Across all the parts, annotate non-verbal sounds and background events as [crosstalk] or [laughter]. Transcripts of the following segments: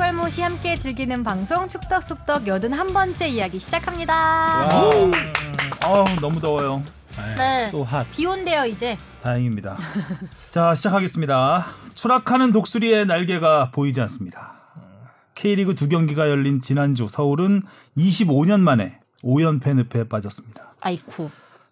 추갈모시 함께 즐기는 방송 축덕숙덕 81번째 이야기 시작합니다. 아우 너무 더워요. 네. 또 핫. 비 온대요 이제. 다행입니다. 자 시작하겠습니다. 추락하는 독수리의 날개가 보이지 않습니다. K리그 두 경기가 열린 지난주 서울은 25년 만에 5연패 늪에 빠졌습니다. 아이쿠.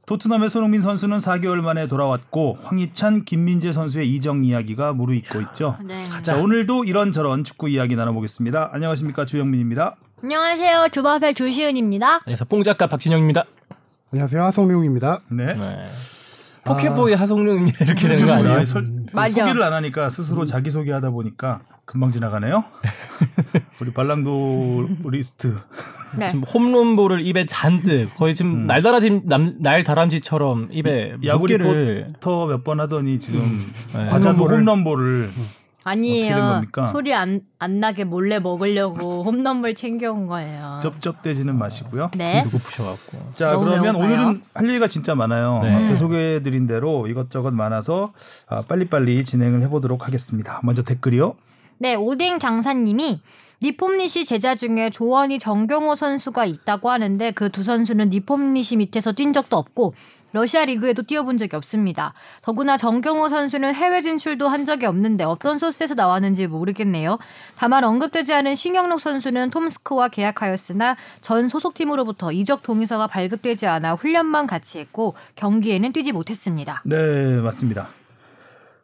토트넘의 손흥민 선수는 4개월 만에 돌아왔고 황희찬, 김민재 선수의 이적 이야기가 무르익고 있죠. 네. 자 오늘도 이런저런 축구 이야기 나눠보겠습니다. 안녕하십니까 주영민입니다. 안녕하세요. 주바펠 조시은입니다. 안녕하세요. 뽕 작가 박진영입니다. 안녕하세요 하성룡입니다. 네. 네. 포켓보이 하성룡입니다. 이렇게 되는 거 아니에요? 맞아. 소개를 안 하니까 스스로 자기 소개하다 보니까 금방 지나가네요. [laughs] 우리 발랑도 리스트. 네. 지금 홈런볼을 입에 잔뜩 거의 지금 음. 날다람쥐 남, 날 다람쥐처럼 입에 야구리 무게를 포터 몇 번 하더니 지금 네. 과자도 홈런볼을. 아니에요. 소리 안, 안 나게 몰래 먹으려고 [laughs] 홈런볼 챙겨온 거예요. 쩝쩝대지는 마시고요. 네. 누구 부셔갖고. 자 그러면 매운가요? 오늘은 할 얘기가 진짜 많아요. 네. 앞에 소개해드린 대로 이것저것 많아서 아, 빨리빨리 진행을 해보도록 하겠습니다. 먼저 댓글이요. 네, 오뎅 장사님이 니폼니시 제자 중에 조원이 정경호 선수가 있다고 하는데 그 두 선수는 니폼니시 밑에서 뛴 적도 없고 러시아 리그에도 뛰어본 적이 없습니다. 더구나 정경호 선수는 해외 진출도 한 적이 없는데 어떤 소스에서 나왔는지 모르겠네요. 다만 언급되지 않은 신영록 선수는 톰스크와 계약하였으나 전 소속팀으로부터 이적 동의서가 발급되지 않아 훈련만 같이 했고 경기에는 뛰지 못했습니다. 네 맞습니다.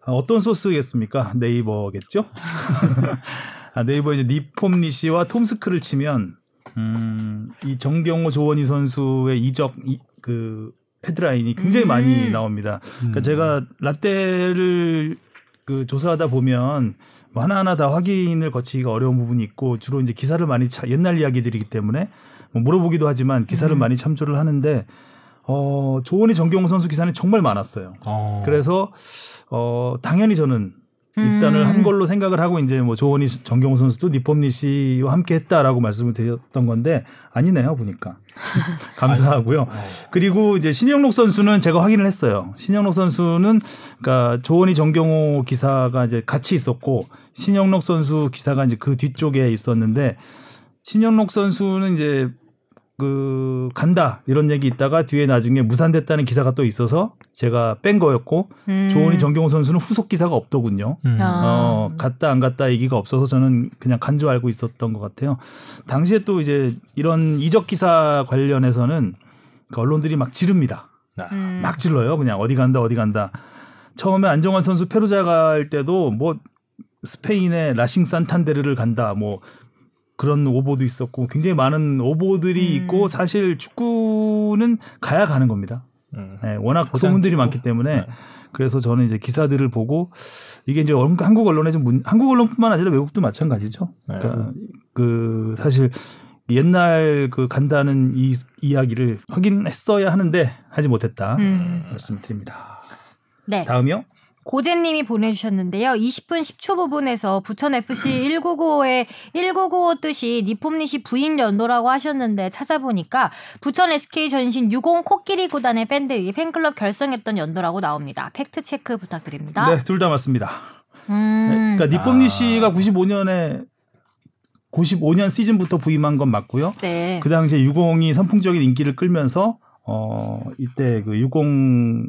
아, 어떤 소스겠습니까? 네이버겠죠? [laughs] 아, 네이버 이제 니폼니시와 톰스크를 치면 음, 이 정경호 조원희 선수의 이적 이, 그 헤드라인이 굉장히 음. 많이 나옵니다. 그러니까 제가 라떼를 그 조사하다 보면 뭐 하나하나 다 확인을 거치기가 어려운 부분이 있고 주로 이제 기사를 많이 차, 옛날 이야기들이기 때문에 뭐 물어보기도 하지만 기사를 음. 많이 참조를 하는데 어, 조원희 정경호 선수 기사는 정말 많았어요. 어. 그래서 어 당연히 저는 입단을 음. 한 걸로 생각을 하고 이제 뭐 조원희 정경호 선수도 니폼니 씨와 함께 했다라고 말씀을 드렸던 건데 아니네요 보니까 [laughs] 감사하고요. 그리고 이제 신영록 선수는 제가 확인을 했어요. 신영록 선수는 그러니까 조원희 정경호 기사가 이제 같이 있었고 신영록 선수 기사가 이제 그 뒤쪽에 있었는데 신영록 선수는 이제 그 간다 이런 얘기 있다가 뒤에 나중에 무산됐다는 기사가 또 있어서 제가 뺀 거였고 음. 조원희 정경호 선수는 후속 기사가 없더군요. 음. 아. 어, 갔다 안 갔다 얘기가 없어서 저는 그냥 간 줄 알고 있었던 것 같아요. 당시에 또 이제 이런 이적 기사 관련해서는 그 언론들이 막 지릅니다. 음. 막 질러요. 그냥 어디 간다 어디 간다. 처음에 안정환 선수 페루자 갈 때도 뭐 스페인의 라싱 산탄데르를 간다 뭐 그런 오보도 있었고 굉장히 많은 오보들이 음. 있고 사실 축구는 가야 가는 겁니다. 음. 네, 워낙 소문들이. 많기 때문에 네. 그래서 저는 이제 기사들을 보고 이게 이제 언- 한국 언론에 좀 문, 한국 언론뿐만 아니라 외국도 마찬가지죠. 네. 그러니까 그 사실 옛날 그 간다는 이 이야기를 확인했어야 하는데 하지 못했다 음. 말씀드립니다. 네. 다음이요. 고재님이 보내주셨는데요. 20분 10초 부분에서 부천FC 1995의 1995 뜻이 니폼니시 부임 연도라고 하셨는데 찾아보니까 부천 SK 전신 60 코끼리 구단의 밴드의 팬클럽 결성했던 연도라고 나옵니다. 팩트 체크 부탁드립니다. 네, 둘 다 맞습니다. 음, 그러니까 니폼니 씨가 95년에 95년 시즌부터 부임한 건 맞고요. 네. 그 당시에 유공이 선풍적인 인기를 끌면서 어 이때 그 유공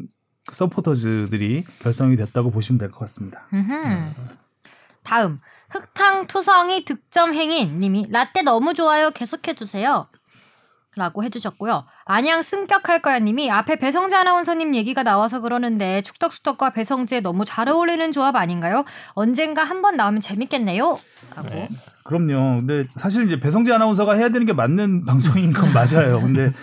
서포터즈들이 결성이 됐다고 보시면 될 것 같습니다. 음흠. 다음 흑탕 투성이 득점 행인 님이 라떼 너무 좋아요 계속해 주세요. 라고 해주셨고요. 안양 승격할 거야 님이 앞에 배성재 아나운서님 얘기가 나와서 그러는데 축덕수덕과 배성재 너무 잘 어울리는 조합 아닌가요? 언젠가 한번 나오면 재밌겠네요. 라고. 네. 그럼요. 근데 사실 이제 배성재 아나운서가 해야 되는 게 맞는 방송인 건 [laughs] 맞아요. 근데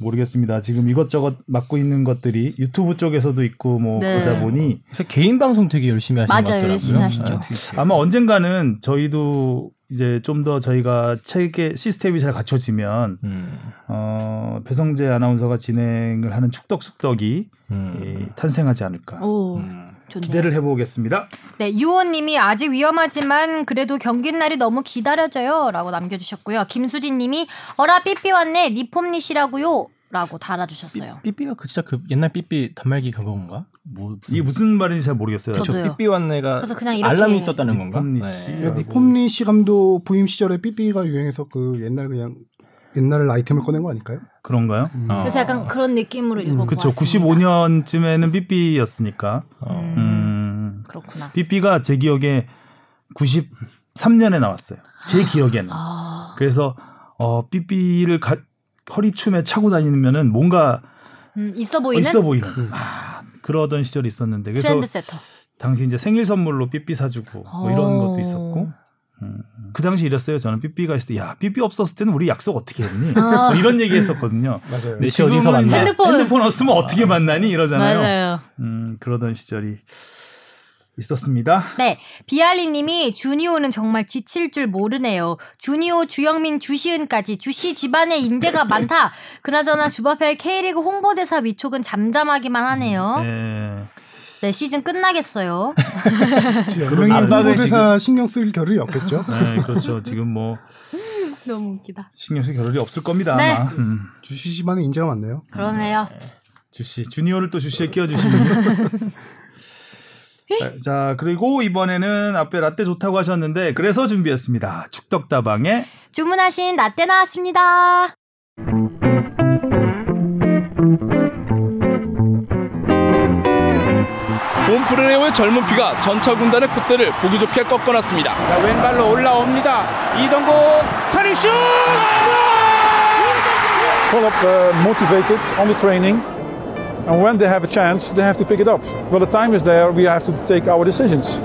모르겠습니다. 지금 이것저것 맡고 있는 것들이 유튜브 쪽에서도 있고 뭐 네. 그러다 보니 개인 방송 되게 열심히 하시는 맞아요. 것 같더라고요. 열심히 하시죠. 네, 트위치에. 아마 언젠가는 저희도 이제 좀 더 저희가 체계 시스템이 잘 갖춰지면 음. 어, 배성재 아나운서가 진행을 하는 축덕숙덕이 음. 예, 탄생하지 않을까 오, 음. 좋네요. 기대를 해보겠습니다. 네, 유호님이 아직 위험하지만 그래도 경기 날이 너무 기다려져요라고 남겨주셨고요. 김수진님이 어라 삐삐 왔네 니폼니시라고요. 라고 달아주셨어요. 삐삐가 그 진짜 그 옛날 삐삐 단말기 그건가? 뭐 이게 무슨 말인지 잘 모르겠어요. 저도. 삐삐 왔네가 그래서 그냥 이렇게 알람이 떴다는 건가? 폼니 씨. 네. 니폼니 씨 감독 부임 시절에 삐삐가 유행해서 그 옛날 그냥 옛날 아이템을 꺼낸 거 아닐까요? 그런가요? 어. 그래서 약간 그런 느낌으로 읽어보았습니다. 그쵸. 95년쯤에는 삐삐였으니까. 어. 음. 그렇구나. 삐삐가 제 기억에 93년에 나왔어요. 제 기억에는. 아, 그래서 어 삐삐를 가- 허리춤에 차고 다니면은 뭔가 음, 있어 보이는 있어 보이는 아, 그러던 시절이 있었는데 그래서 트렌드 세터. 당시 이제 생일 선물로 삐삐 사주고 뭐 이런 어. 것도 있었고 음, 그 당시 이랬어요. 저는 삐삐가 있을 때 야 삐삐 없었을 때는 우리 약속 어떻게 했니? 아. 뭐 이런 얘기 했었거든요. [laughs] 맞아요. 근데 어디서 만나? 핸드폰. 핸드폰 없으면 어떻게 만나니 이러잖아요. 맞아요. 음, 그러던 시절이 있었습니다. 네, 비알리님이 주니오는 정말 지칠 줄 모르네요. 주니오, 주영민, 주시은까지 주시 집안의 인재가 [laughs] 많다. 그나저나 주바페 K리그 홍보대사 위촉은 잠잠하기만 하네요. 네. 네, 시즌 끝나겠어요. [laughs] 안박을 홍보대사 신경 쓸 겨를이 없겠죠. 네, 그렇죠. 지금 뭐 [laughs] 너무 웃기다. 신경 쓸 겨를이 없을 겁니다. 네. 아마. 음. 주시 집안에 인재가 많네요. 그러네요. 주씨 주니어를 또 주씨에 끼워주시군요. [laughs] 네, 자 그리고 이번에는 앞에 라떼 좋다고 하셨는데 그래서 준비했습니다. 축덕다방의 주문하신 라떼 나왔습니다. 몬프레레오의 젊은 피가 전차 군단의 콧대를 보기 좋게 꺾어놨습니다. 자 왼발로 올라옵니다. 이동국 터닝 슛! full up uh, motivated on the training. And when they have a chance, they have to pick it up. Well, the time is there, we have to take our decisions.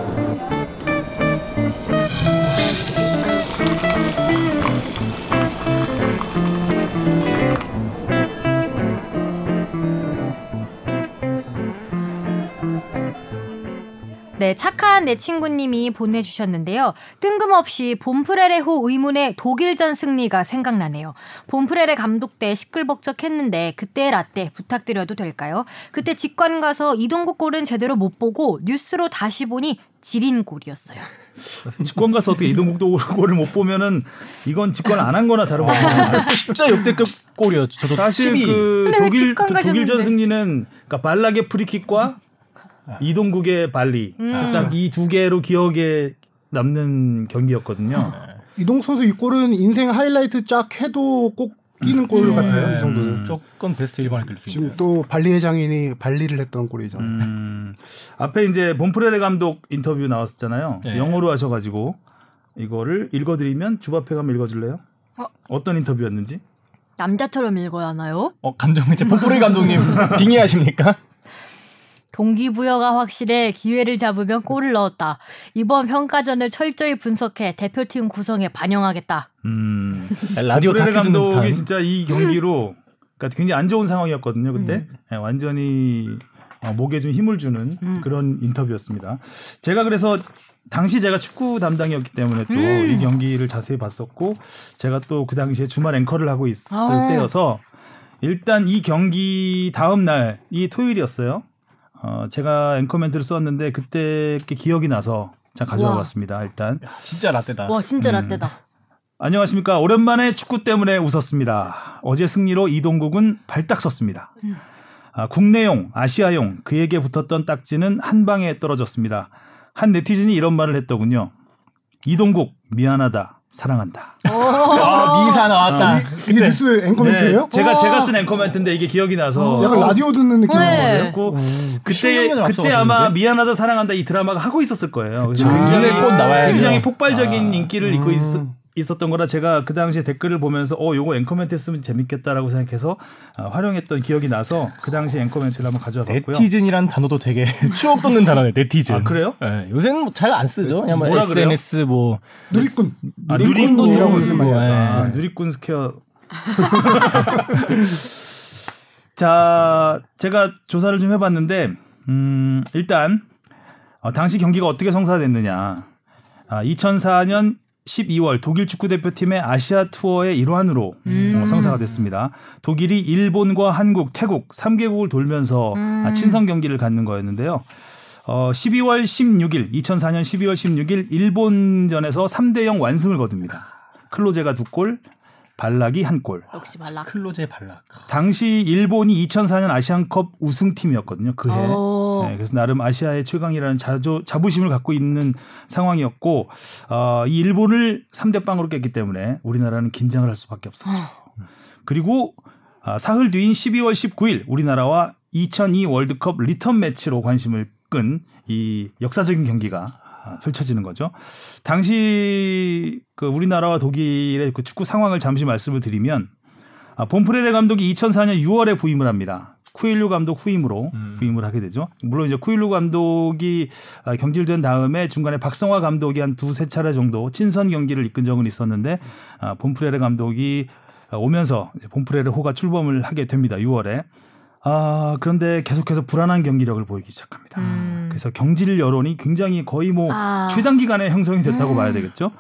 네, 착한 내 친구님이 보내주셨는데요. 뜬금없이 봄프레레호 의문의 독일전 승리가 생각나네요. 봄프레레 감독 때 시끌벅적했는데 그때 라떼 부탁드려도 될까요? 그때 직관 가서 이동국 골은 제대로 못 보고 뉴스로 다시 보니 지린 골이었어요. [laughs] 직관 가서 어떻게 이동국도 골을 못 보면은 이건 직관 안한 거나 다름없어요. 진짜 역대급 골이었죠. 저도 사실 TV 그 독일? 독일전 승리는 그러니까 발락의 프리킥과 이동국의 발리 음. 딱이 두 개로 기억에 남는 경기였거든요. 이동 선수 이 골은 인생 하이라이트 쫙 해도 꼭 끼는 골 같아요. 이 정도는. 무조건 베스트 1번에 들수 지금 있는. 또 발리 회장인이 발리를 했던 골이죠. 음, 앞에 이제 본프레레 감독 인터뷰 나왔었잖아요. 네. 영어로 하셔가지고 이거를 읽어드리면 주바페 가면 읽어줄래요? 어? 어떤 인터뷰였는지? 남자처럼 읽어야 하나요? 어 감독님, 뽀뽀리 감독님 [laughs] 빙의하십니까? 동기부여가 확실해 기회를 잡으면 골을 넣었다. 이번 평가전을 철저히 분석해 대표팀 구성에 반영하겠다. 음, [laughs] 라디오 다큐 감독이. 진짜 이 경기로 그러니까 굉장히 안 좋은 상황이었거든요. 그때 음. 네, 완전히 어, 목에 좀 힘을 주는 음. 그런 인터뷰였습니다. 제가 그래서 당시 제가 축구 담당이었기 때문에 또이 음. 경기를 자세히 봤었고 제가 또 그 당시에 주말 앵커를 하고 있을 아. 때여서 일단 이 경기 다음 날 이 토요일이었어요. 어, 제가 앵커 멘트를 썼는데 그때 게 기억이 나서 자 가져와 우와. 봤습니다. 일단 진짜 라떼다. 와 진짜 음. 라떼다. 안녕하십니까. 오랜만에 축구 때문에 웃었습니다. 어제 승리로 이동국은 발딱 섰습니다. 음. 아, 국내용, 아시아용 그에게 붙었던 딱지는 한 방에 떨어졌습니다. 한 네티즌이 이런 말을 했더군요. 이동국 미안하다. 사랑한다. 아, 미사 나왔다. 이게 뉴스 앵커멘트예요? 네, 제가 제가 쓴 앵커멘트인데 이게 기억이 나서 약간 라디오 듣는 느낌 네. 나는 거예요. 고 그때 16년을 그때? 아마 미안하다 사랑한다 이 드라마가 하고 있었을 거예요. 그래서 아. 굉장히, 눈에 꽃 나와야죠. 굉장히 폭발적인 아. 인기를 입고 있, 있었던 거라 제가 그 당시에 댓글을 보면서 어 요거 앵커멘트 했으면 재밌겠다라고 생각해서 아, 활용했던 기억이 나서 그 당시 앵커멘트를 한번 가져와 봤고요. 네티즌이란 단어도 되게 [laughs] 추억 돋는 단어네. 네티즌. 아, 그래요? 네, 요새는 잘 안 쓰죠. 그냥 뭐 뭐라 그래요? SNS 뭐 누리꾼. 아, 누리꾼이라고 누리꾼. 쓰는 말이야. 뭐, 예. 아, 누리꾼 스퀘어. [laughs] 자, 제가 조사를 좀 해봤는데, 음, 일단, 어, 당시 경기가 어떻게 성사됐느냐. 아, 2004년 12월 독일 축구 대표팀의 아시아 투어의 일환으로 음. 어, 성사가 됐습니다. 독일이 일본과 한국, 태국 3개국을 돌면서 음. 아, 친선 경기를 갖는 거였는데요. 어, 12월 16일, 2004년 12월 16일 일본전에서 3대 0 완승을 거둡니다. 클로제가 두 골, 발락이 한 골. 역시 발락. 클로제 발락. 당시 일본이 2004년 아시안컵 우승팀이었거든요. 그해. 어. 어. 네, 그래서 나름 아시아의 최강이라는 자조, 자부심을 갖고 있는 상황이었고 어, 이 일본을 3대 빵으로 깼기 때문에 우리나라는 긴장을 할 수밖에 없었죠. 그리고 아, 사흘 뒤인 12월 19일 우리나라와 2002 월드컵 리턴 매치로 관심을 끈 이 역사적인 경기가 아, 펼쳐지는 거죠. 당시 그 우리나라와 독일의 그 축구 상황을 잠시 말씀을 드리면 아, 본프레레 감독이 2004년 6월에 부임을 합니다. 쿠일루 감독 후임으로 부임을 하게 되죠. 물론 이제 쿠일루 감독이 아, 경질된 다음에 중간에 박성화 감독이 한 두세 차례 정도 친선 경기를 이끈 적은 있었는데 아, 본프레레 감독이 오면서 이제 본프레레 호가 출범을 하게 됩니다. 6월에. 아, 그런데 계속해서 불안한 경기력을 보이기 시작합니다. 음. 그래서 경질 여론이 굉장히 거의 뭐 아. 최단 기간에 형성이 됐다고 음. 봐야 되겠죠.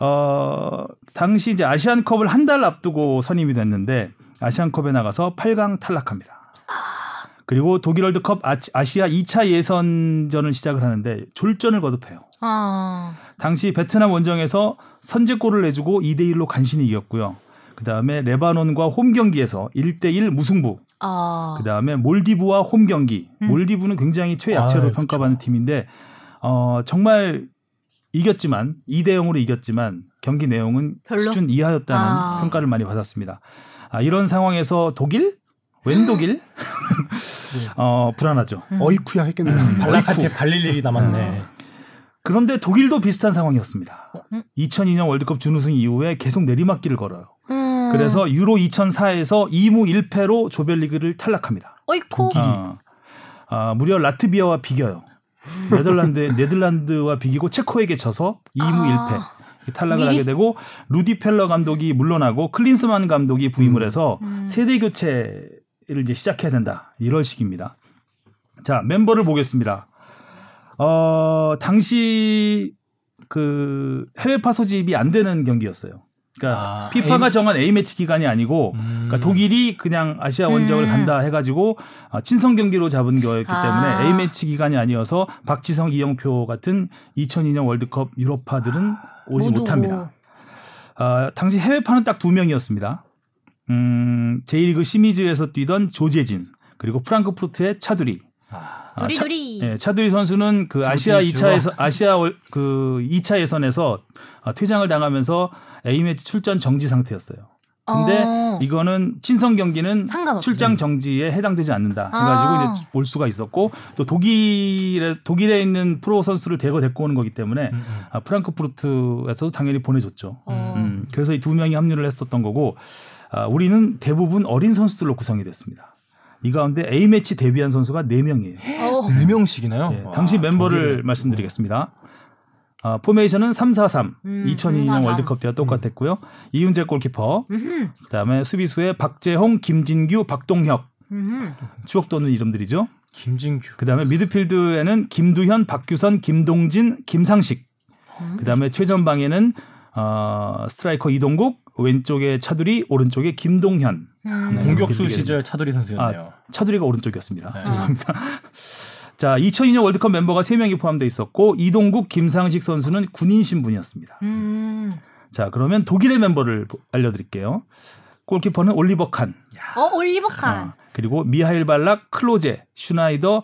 어, 당시 이제 아시안컵을 한 달 앞두고 선임이 됐는데 아시안컵에 나가서 8강 탈락합니다. 그리고 독일 월드컵 아- 아시아 2차 예선전을 시작을 하는데 졸전을 거듭해요. 아. 당시 베트남 원정에서 선제골을 내주고 2대 1로 간신히 이겼고요. 그다음에 레바논과 홈 경기에서 1대 1 무승부. 아. 그다음에 몰디브와 홈 경기. 음. 몰디브는 굉장히 최약체로 아, 평가받는 팀인데 어 정말 이겼지만 2대 0으로 이겼지만 경기 내용은 별로? 수준 이하였다는 아. 평가를 많이 받았습니다. 아, 이런 상황에서 독일 웬 독일? [laughs] 어 불안하죠. 음. 어이쿠야 했겠네요. 발락한테 발릴 일이 남았네. 그런데 독일도 비슷한 상황이었습니다. 음. 2002년 월드컵 준우승 이후에 계속 내리막길을 걸어요. 음. 그래서 유로 2004에서 2무 1패로 조별리그를 탈락합니다. 어이쿠. 아, 아, 무려 라트비아와 비겨요. 네덜란드 [laughs] 네덜란드와 비기고 체코에게 져서 2무 아. 1패 탈락을 미리? 하게 되고 루디 펠러 감독이 물러나고 클린스만 감독이 부임을 해서 음. 세대 교체 를 이제 시작해야 된다. 이런 식입니다. 자 멤버를 보겠습니다. 어 당시 그 해외파 소집이 안 되는 경기였어요. 그러니까 아, 피파가 A- 정한 A 매치 기간이 아니고 음. 그러니까 독일이 그냥 아시아 원정을 음. 간다 해가지고 아, 친선 경기로 잡은 거였기 아. 때문에 A 매치 기간이 아니어서 박지성, 이영표 같은 2002년 월드컵 유럽파들은 오지 못 못합니다. 아, 당시 해외파는 딱 두 명이었습니다. 음, J리그 시미즈에서 뛰던 조재진 그리고 프랑크푸르트의 차두리. 아, 두리 차- 두리. 예, 차두리 선수는 그 아시아 두리 2차에서 아시아 월- 그 2차 예선에서 아, 퇴장을 당하면서 A 매치 출전 정지 상태였어요. 근데 어. 이거는 친선 경기는 상관없- 출장 정지에 해당되지 않는다. 해가지고 아. 이제 올 수가 있었고 또 독일에 독일에 있는 프로 선수를 대거 데리고 오는 거기 때문에 음, 음. 아, 프랑크푸르트에서도 당연히 보내줬죠. 어. 음, 그래서 이 두 명이 합류를 했었던 거고 아, 우리는 대부분 어린 선수들로 구성이 됐습니다. 이 가운데 A 매치 데뷔한 선수가 4 명이에요. 어. 네 명씩이나요? 예, 와, 당시 멤버를 독일은. 말씀드리겠습니다. 아, 포메이션은 3-4-3. 음, 2002년 3-4-3. 월드컵 때와 똑같았고요. 이운재 골키퍼, 음흠. 그다음에 수비수에 박재홍, 김진규, 박동혁 음흠. 추억 돋는 이름들이죠. 김진규. 그다음에 미드필드에는 김두현, 박규선, 김동진, 김상식. 음. 그다음에 최전방에는 어, 스트라이커 이동국, 왼쪽에 차두리, 오른쪽에 김동현. 음. 네. 공격수 시절 차두리 선수였네요. 차두리가 오른쪽이었습니다. 네. 죄송합니다. [laughs] 자, 2002년 월드컵 멤버가 3명이 포함되어 있었고 이동국, 김상식 선수는 군인 신분이었습니다. 음. 자, 그러면 독일의 멤버를 보- 알려드릴게요. 골키퍼는 올리버 칸, 어 올리버 칸. 아, 그리고 미하일 발락, 클로제, 슈나이더,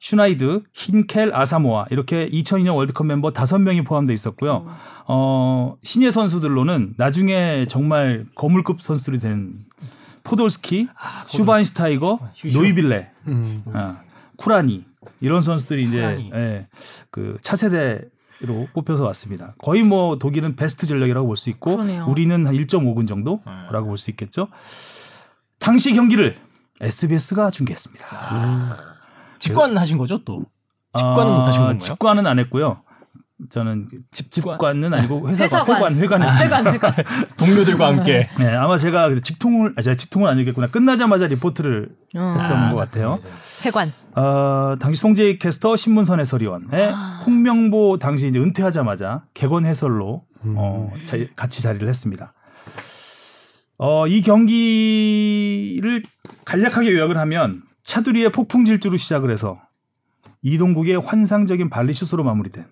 슈나이드, 힌켈, 아사모아 이렇게 2002년 월드컵 멤버 5명이 포함되어 있었고요. 어, 신예 선수들로는 나중에 정말 거물급 선수들이 된 포돌스키, 슈바인슈타이거, 슈- 노이빌레, 음. 아, 쿠라니 이런 선수들이 이제 쿠라니. 예, 그 차세대 로 뽑혀서 왔습니다. 거의 뭐 독일은 베스트 전력이라고 볼 수 있고 그러네요. 우리는 한 1.5군 정도라고 볼 수 있겠죠. 당시 경기를 SBS가 중계했습니다. 직관하신 거죠 또? 직관은 아, 못 하신 건가요? 직관은 안 했고요. 저는 직관? 직관은 아니고 회사가 회사관. 회관 회관에서 회관 회관. [laughs] 동료들과 함께. [laughs] 네, 아마 제가 직통을 아 제가 직통은 아니겠구나. 끝나자마자 리포트를 어. 했던 것 같아요. 회관. 어, 당시 송재익 캐스터 신문선 해설위원의 홍명보 당시 이제 은퇴하자마자 개건 해설로 어, 자, 같이 자리를 했습니다. 어, 이 경기를 간략하게 요약을 하면 차두리의 폭풍 질주로 시작을 해서 이동국의 환상적인 발리슛으로 마무리된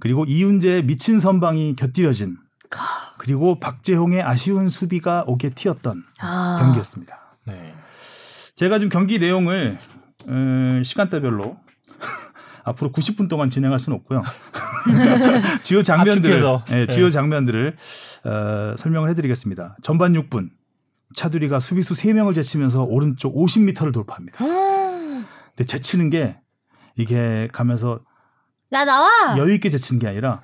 그리고 이훈재의 미친 선방이 곁들여진 그리고 박재홍의 아쉬운 수비가 오게 튀었던 아. 경기였습니다. 네. 제가 좀 경기 내용을 음, 시간대별로 [laughs] 앞으로 90분 동안 진행할 수는 없고요. [laughs] 주요 장면들을. 예, 주요 네. 장면들을 어, 설명을 해드리겠습니다. 전반 6분 차두리가 수비수 3명을 제치면서 오른쪽 50m를 돌파합니다. [gasps] 근데 제치는 게 이게 가면서 나 나와. 여유 있게 제치는 게 아니라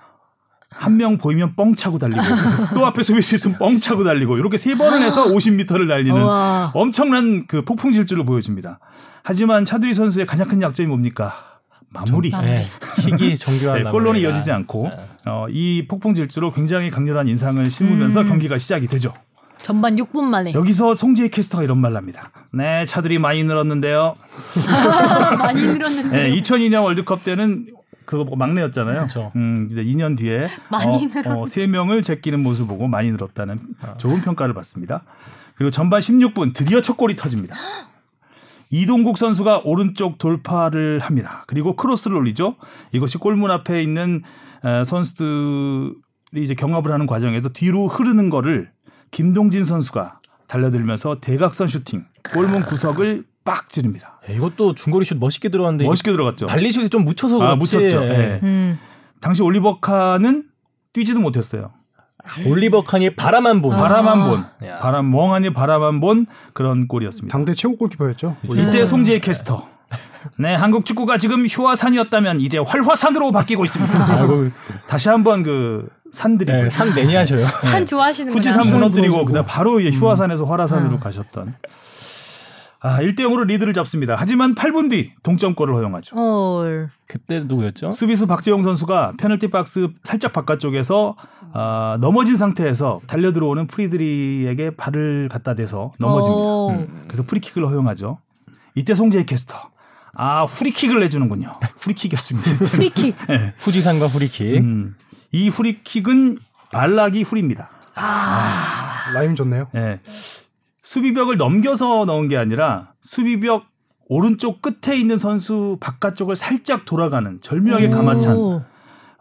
한 명 보이면 뻥 차고 달리고 [laughs] 또 앞에 수비수 있으면 뻥 차고 달리고 이렇게 세 번을 해서 [gasps] 50m를 달리는 우와. 엄청난 그 폭풍 질주를 보여줍니다. 하지만 차두리 선수의 가장 큰 약점이 뭡니까? 마무리. 네. 킥이 정교한 네, 골로는. 이어지지 않고 네. 어, 이 폭풍 질주로 굉장히 강렬한 인상을 심으면서 음. 경기가 시작이 되죠. 전반 6분 만에. 여기서 송지혜 캐스터가 이런 말 합니다. 네, 차들이 많이 늘었는데요. [laughs] 많이 늘었는데. 네, 2002년 월드컵 때는 그거 보고 막내였잖아요. 그렇죠. 음, 근데 2년 뒤에 많이 어, 어, 3명을 제끼는 모습 보고 많이 늘었다는 좋은 평가를 받습니다. 그리고 전반 16분 드디어 첫 골이 터집니다. [gasps] 이동국 선수가 오른쪽 돌파를 합니다. 그리고 크로스를 올리죠. 이것이 골문 앞에 있는 어, 선수들이 이제 경합을 하는 과정에서 뒤로 흐르는 거를 김동진 선수가 달려들면서 대각선 슈팅 골문 구석을 빡 찌릅니다. 네, 이것도 중거리 슛 멋있게 들어갔는데 멋있게 들어갔죠. 발리 슛이 좀 묻혀서 아, 그렇지. 묻혔죠. 예. 예. 음. 당시 올리버 칸은 뛰지도 못했어요. 올리버 칸이 바라만 본. 바라만 본, 야. 바람 멍하니 바라만 본 그런 골이었습니다. 당대 최고 골키퍼였죠. 이때 송지혜 캐스터. 네, 한국 축구가 지금 휴화산이었다면 이제 활화산으로 바뀌고 있습니다. [laughs] 아이고, 다시 한번 그 산들이 네, 산 매니아셔요. 산 좋아하시는구나. 후지산 무너뜨리고. 그다음 바로 이제 휴화산에서 활화산으로 가셨던. 아, 1대 0으로 리드를 잡습니다. 하지만 8분 뒤 동점골을 허용하죠. 헐. 그때 누구였죠? 수비수 박재홍 선수가 페널티 박스 살짝 바깥쪽에서 아, 넘어진 상태에서 달려 들어오는 프리드리에게 발을 갖다 대서 넘어집니다. 오. 음, 그래서 프리킥을 허용하죠. 이때 송재익 캐스터. 아, 후리킥을 내주는군요. [laughs] 후리킥이었습니다. 프리킥. 후지산과 후리킥. 음, 이 후리킥은 발락이 후리입니다. 라임 좋네요. 예. 수비벽을 넘겨서 넣은 게 아니라 수비벽 오른쪽 끝에 있는 선수 바깥쪽을 살짝 돌아가는 절묘하게 가마찬. 오.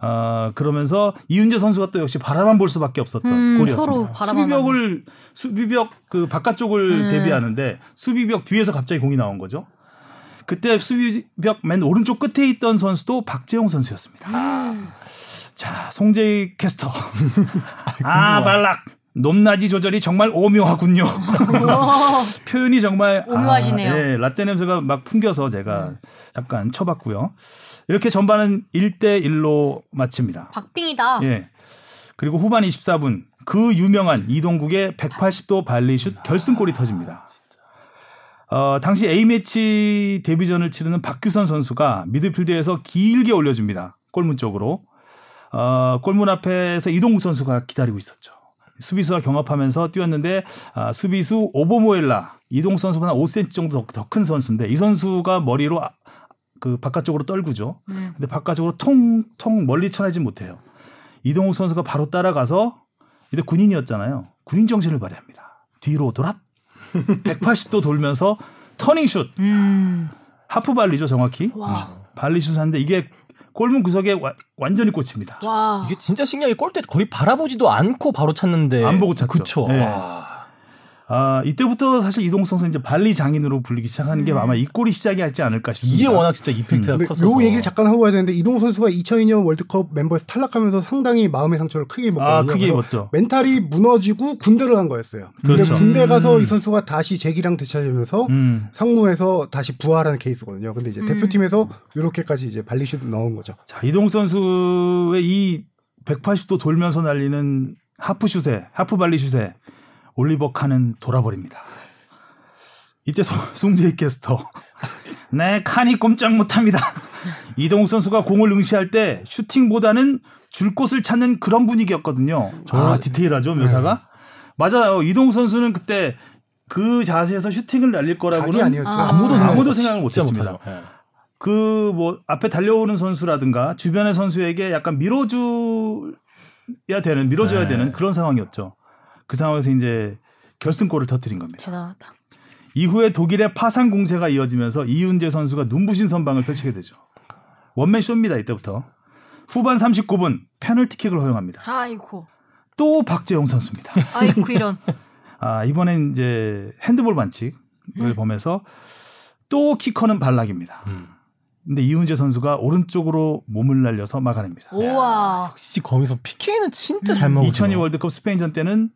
아 그러면서 이윤재 선수가 또 역시 바라만 볼 수밖에 없었던 음, 골이었습니다. 서로 바라만 수비벽을 수비벽 그 바깥쪽을 음. 대비하는데 수비벽 뒤에서 갑자기 공이 나온 거죠. 그때 수비벽 맨 오른쪽 끝에 있던 선수도 박재용 선수였습니다. 자, 송재희 캐스터. [laughs] 아, 말락. 높낮이 조절이 정말 오묘하군요. [laughs] 표현이 정말 오묘하시네요. 아, 예, 라떼 냄새가 막 풍겨서 제가 약간 쳐봤고요. 이렇게 전반은 1대 1로 마칩니다. 박빙이다. 예. 그리고 후반 24분 그 유명한 이동국의 180도 발리슛 결승골이 터집니다. 어, 당시 A매치 데뷔전을 치르는 박규선 선수가 미드필드에서 길게 올려줍니다. 골문 쪽으로. 어, 골문 앞에서 이동국 선수가 기다리고 있었죠. 수비수와 경합하면서 뛰었는데 아, 수비수 오보모엘라 이동 선수보다 5cm 정도 더 큰 선수인데 이 선수가 머리로 아- 그 바깥쪽으로 떨구죠. 음. 근데 바깥쪽으로 통통 멀리 쳐내지 못해요. 이동욱 선수가 바로 따라가서 이때 군인이었잖아요. 군인 정신을 발휘합니다. 뒤로 돌아 180도 돌면서 터닝 슛 음. 하프 발리죠 정확히 와. 발리슛 하는데 이게 골문 구석에 와- 완전히 꽂힙니다. 와. 이게 진짜 신기하게 골대 거의 바라보지도 않고 바로 찼는데. 안 보고 찼죠. 그쵸. 네. 와. 아 이때부터 사실 선수는 이제 발리 장인으로 불리기 시작하는 게 아마 이 골이 시작이 하지 않을까 싶습니다. 이게 워낙 진짜 이펙트가 근데 컸어서. 요 얘기를 잠깐 하고 가야 되는데 이동호 선수가 2002년 월드컵 멤버에서 탈락하면서 상당히 마음의 상처를 크게 입었거든요. 아 크게 입었죠. 멘탈이 무너지고 군대를 간 거였어요. 그렇죠. 군대 가서 음. 이 선수가 다시 재기랑 되찾으면서 음. 상무에서 다시 부활하는 케이스거든요. 근데 이제 음. 대표팀에서 이렇게까지 이제 발리슛 넣은 거죠. 자, 이동 선수의 이 180도 돌면서 날리는 하프슛에 하프 발리슛에 올리버 칸은 돌아버립니다. 이때 송- 송재희 캐스터. 네, 칸이 꼼짝 못합니다. 이동욱 선수가 공을 응시할 때 슈팅보다는 줄 곳을 찾는 그런 분위기였거든요. 아, 디테일하죠, 묘사가? 맞아요. 이동욱 선수는 그때 그 자세에서 슈팅을 날릴 거라고는 아니었죠. 아. 아무도 생각 아무도 못- 생각을 못했습니다. 못하죠. 예. 그뭐 앞에 달려오는 선수라든가 주변의 선수에게 약간 밀어줘야 되는 밀어줘야 네. 되는 그런 상황이었죠. 그 상황에서 이제 결승골을 터뜨린 겁니다. 대단하다. 이후에 독일의 파상 공세가 이어지면서 이윤재 선수가 눈부신 선방을 펼치게 되죠. 원맨 쇼입니다 이때부터. 후반 39분 페널티킥을 허용합니다. 아이고. 또 박재영 선수입니다. [laughs] 아이고 이런. 아 이번엔 이제 핸드볼 반칙을 범해서 또 키커는 발락입니다. 음. 근데 이훈재 선수가 오른쪽으로 몸을 날려서 막아냅니다. 우와. 역시 거기서 PK는 진짜 잘 먹었어요. 2002 월드컵 스페인전 때는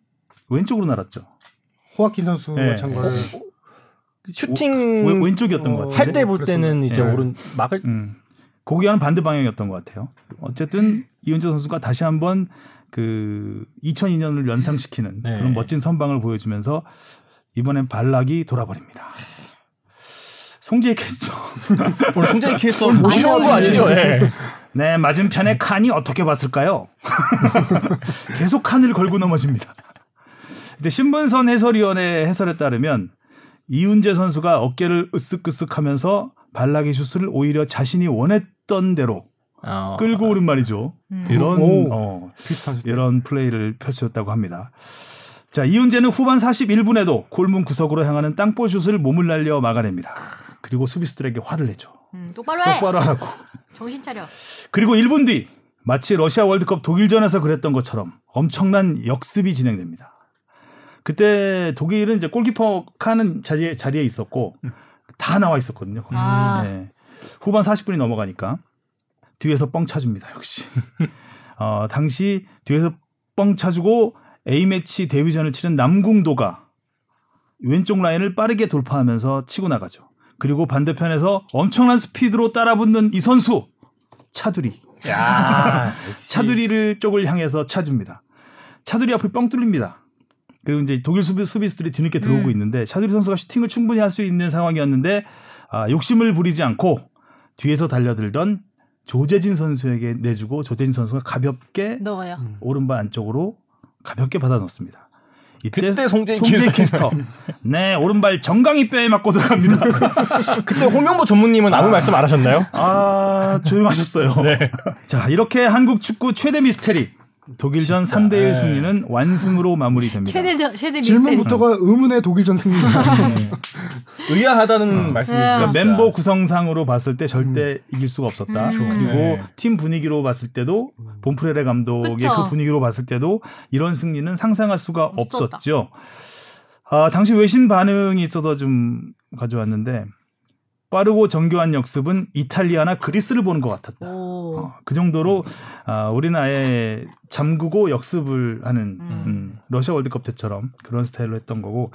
왼쪽으로 날았죠. 호아킨 선수가 네. 찬 걸. 슈팅 왼- 왼쪽이었던 것 같아요. 할때 볼 때는. 이제 예. 오른 막을 음. 고기와는 반대 방향이었던 것 같아요. 어쨌든 이훈재 선수가 다시 한번 그 2002년을 연상시키는 네. 그런 멋진 선방을 보여주면서 이번엔 발락이 돌아버립니다. 송지의 캐스터. [laughs] 오늘 송재희 캐스터 [laughs] 온거 나오시네요. 아니죠? 예. 네, 맞은편의 칸이 어떻게 봤을까요? [laughs] 계속 칸을 걸고 넘어집니다. 근데 신문선 해설위원회 해설에 따르면 이훈재 선수가 어깨를 으쓱으쓱하면서 발락의 슛을 오히려 자신이 원했던 대로 어. 끌고 오른 말이죠. 음. 이런 오. 어, 이런 플레이를 펼쳤다고 합니다. 자, 이훈재는 후반 41분에도 골문 구석으로 향하는 땅볼 슛을 몸을 날려 막아냅니다. 그리고 수비수들에게 화를 내죠. 음, 똑바로 해. 똑바로 하라고. 정신 차려. 그리고 1분 뒤 마치 러시아 월드컵 독일전에서 그랬던 것처럼 엄청난 역습이 진행됩니다. 그때 독일은 이제 골키퍼 칸은 자리에, 자리에 있었고 다 나와 있었거든요. 거기. 아. 네. 후반 40분이 넘어가니까 뒤에서 뻥 차줍니다. 역시. [laughs] 어, 당시 뒤에서 뻥 차주고 A매치 데뷔전을 치른 남궁도가 왼쪽 라인을 빠르게 돌파하면서 치고 나가죠. 그리고 반대편에서 엄청난 스피드로 따라붙는 이 선수 차두리. 야. [laughs] 차두리를 쪽을 향해서 차줍니다. 차두리 앞을 뻥 뚫립니다. 그리고 이제 독일 수비, 수비수들이 뒤늦게 들어오고 음. 있는데 차두리 선수가 슈팅을 충분히 할 수 있는 상황이었는데 아, 욕심을 부리지 않고 뒤에서 달려들던 조재진 선수에게 내주고 조재진 선수가 가볍게 넣어요. 오른발 안쪽으로 가볍게 받아 넣습니다. 이때 그때 송재인 캐스터. [laughs] 네, 오른발 정강이 뼈에 맞고 들어갑니다. [laughs] 그때 홍명보 전무님은 아무 말씀 안 하셨나요? 아, 조용하셨어요. 네. [laughs] 자, 이렇게 한국 축구 최대 미스테리. 독일전 3대1 네. 승리는 완승으로 마무리됩니다. 최대 저- 최대. 질문부터가 의문의 독일전 승리입니다. 의아하다는 말씀이시죠. 그러니까 멤버 구성상으로 봤을 때 절대 이길 수가 없었다. 음. 그리고 네. 팀 분위기로 봤을 때도 본프레레 감독의 그쵸. 그 분위기로 봤을 때도 이런 승리는 상상할 수가 없었다. 없었죠. 아, 당시 외신 반응이 있어서 좀 가져왔는데 빠르고 정교한 역습은 이탈리아나 그리스를 보는 것 같았다. 오. 어, 그 정도로 아, 우리는 아예 잠그고 역습을 하는 음. 음, 러시아 월드컵 때처럼 그런 스타일로 했던 거고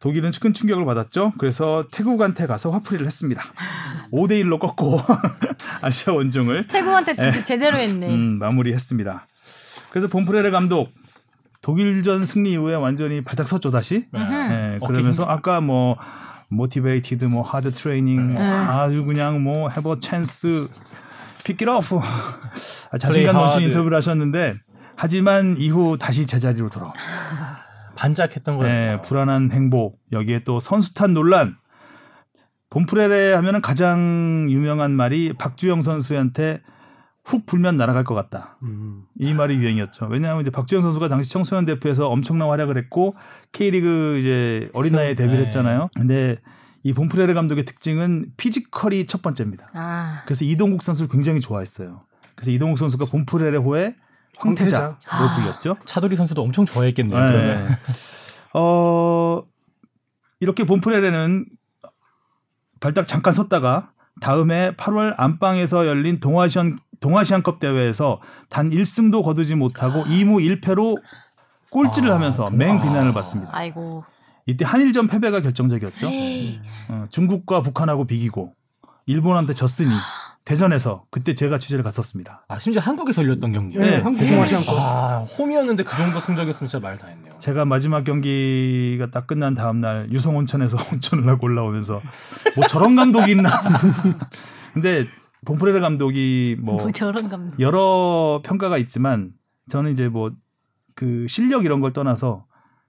독일은 큰 충격을 받았죠. 그래서 태국한테 가서 화풀이를 했습니다. [laughs] 5대 1로 꺾고 [laughs] 아시아 원정을 태국한테 진짜 제대로 했네. 음, 마무리했습니다. 그래서 본프레레 감독 독일전 승리 이후에 완전히 발딱 섰죠 다시. 네, 어깨 그러면서 힘- 아까 뭐 motivated 뭐 hard training 뭐 네. 아주 그냥 뭐 have a chance 아, 자신감 hard. 인터뷰를 하셨는데 하지만 이후 다시 제자리로 돌아옵니다. 반짝했던 거예요. 네, 불안한 행복 여기에 또 선수 탓 논란 본프레레 하면은 가장 유명한 말이 박주영 선수한테 훅 불면 날아갈 것 같다. 음. 이 말이 유행이었죠. 왜냐하면 이제 박주영 선수가 당시 청소년 대표에서 엄청난 활약을 했고 K리그 이제 어린 나이에 데뷔를 네. 했잖아요. 근데 이 본프레레 감독의 특징은 피지컬이 첫 번째입니다. 아. 그래서 이동국 선수를 굉장히 좋아했어요. 그래서 이동국 선수가 본프레레호의 황태자로 황태자. 불렸죠. 차돌이 선수도 엄청 좋아했겠네요. 네. [laughs] 어, 이렇게 본프레레는 발딱 잠깐 섰다가 다음해 8월 안방에서 열린 동아시안 동아시안컵 대회에서 단 1승도 거두지 못하고 2무 1패로 꼴찌를 아, 하면서 그- 맹 아. 비난을 받습니다. 아이고. 이때 한일전 패배가 결정적이었죠. 어, 중국과 북한하고 비기고 일본한테 졌으니 대전에서 그때 제가 취재를 갔었습니다. 아 심지어 한국에서 열렸던 경기. 네, 네. 한국 동아시안컵. 아 홈이었는데 그 정도 성적이었으면 진짜 말 다 했네요. 제가 마지막 경기가 딱 끝난 다음 날 유성 온천에서 [laughs] 온천을 하고 올라오면서 뭐 저런 감독이 있나. [laughs] 근데 본프레레 감독이 뭐뭐 저런 감독. 여러 평가가 있지만 저는 이제 뭐 그 실력 이런 걸 떠나서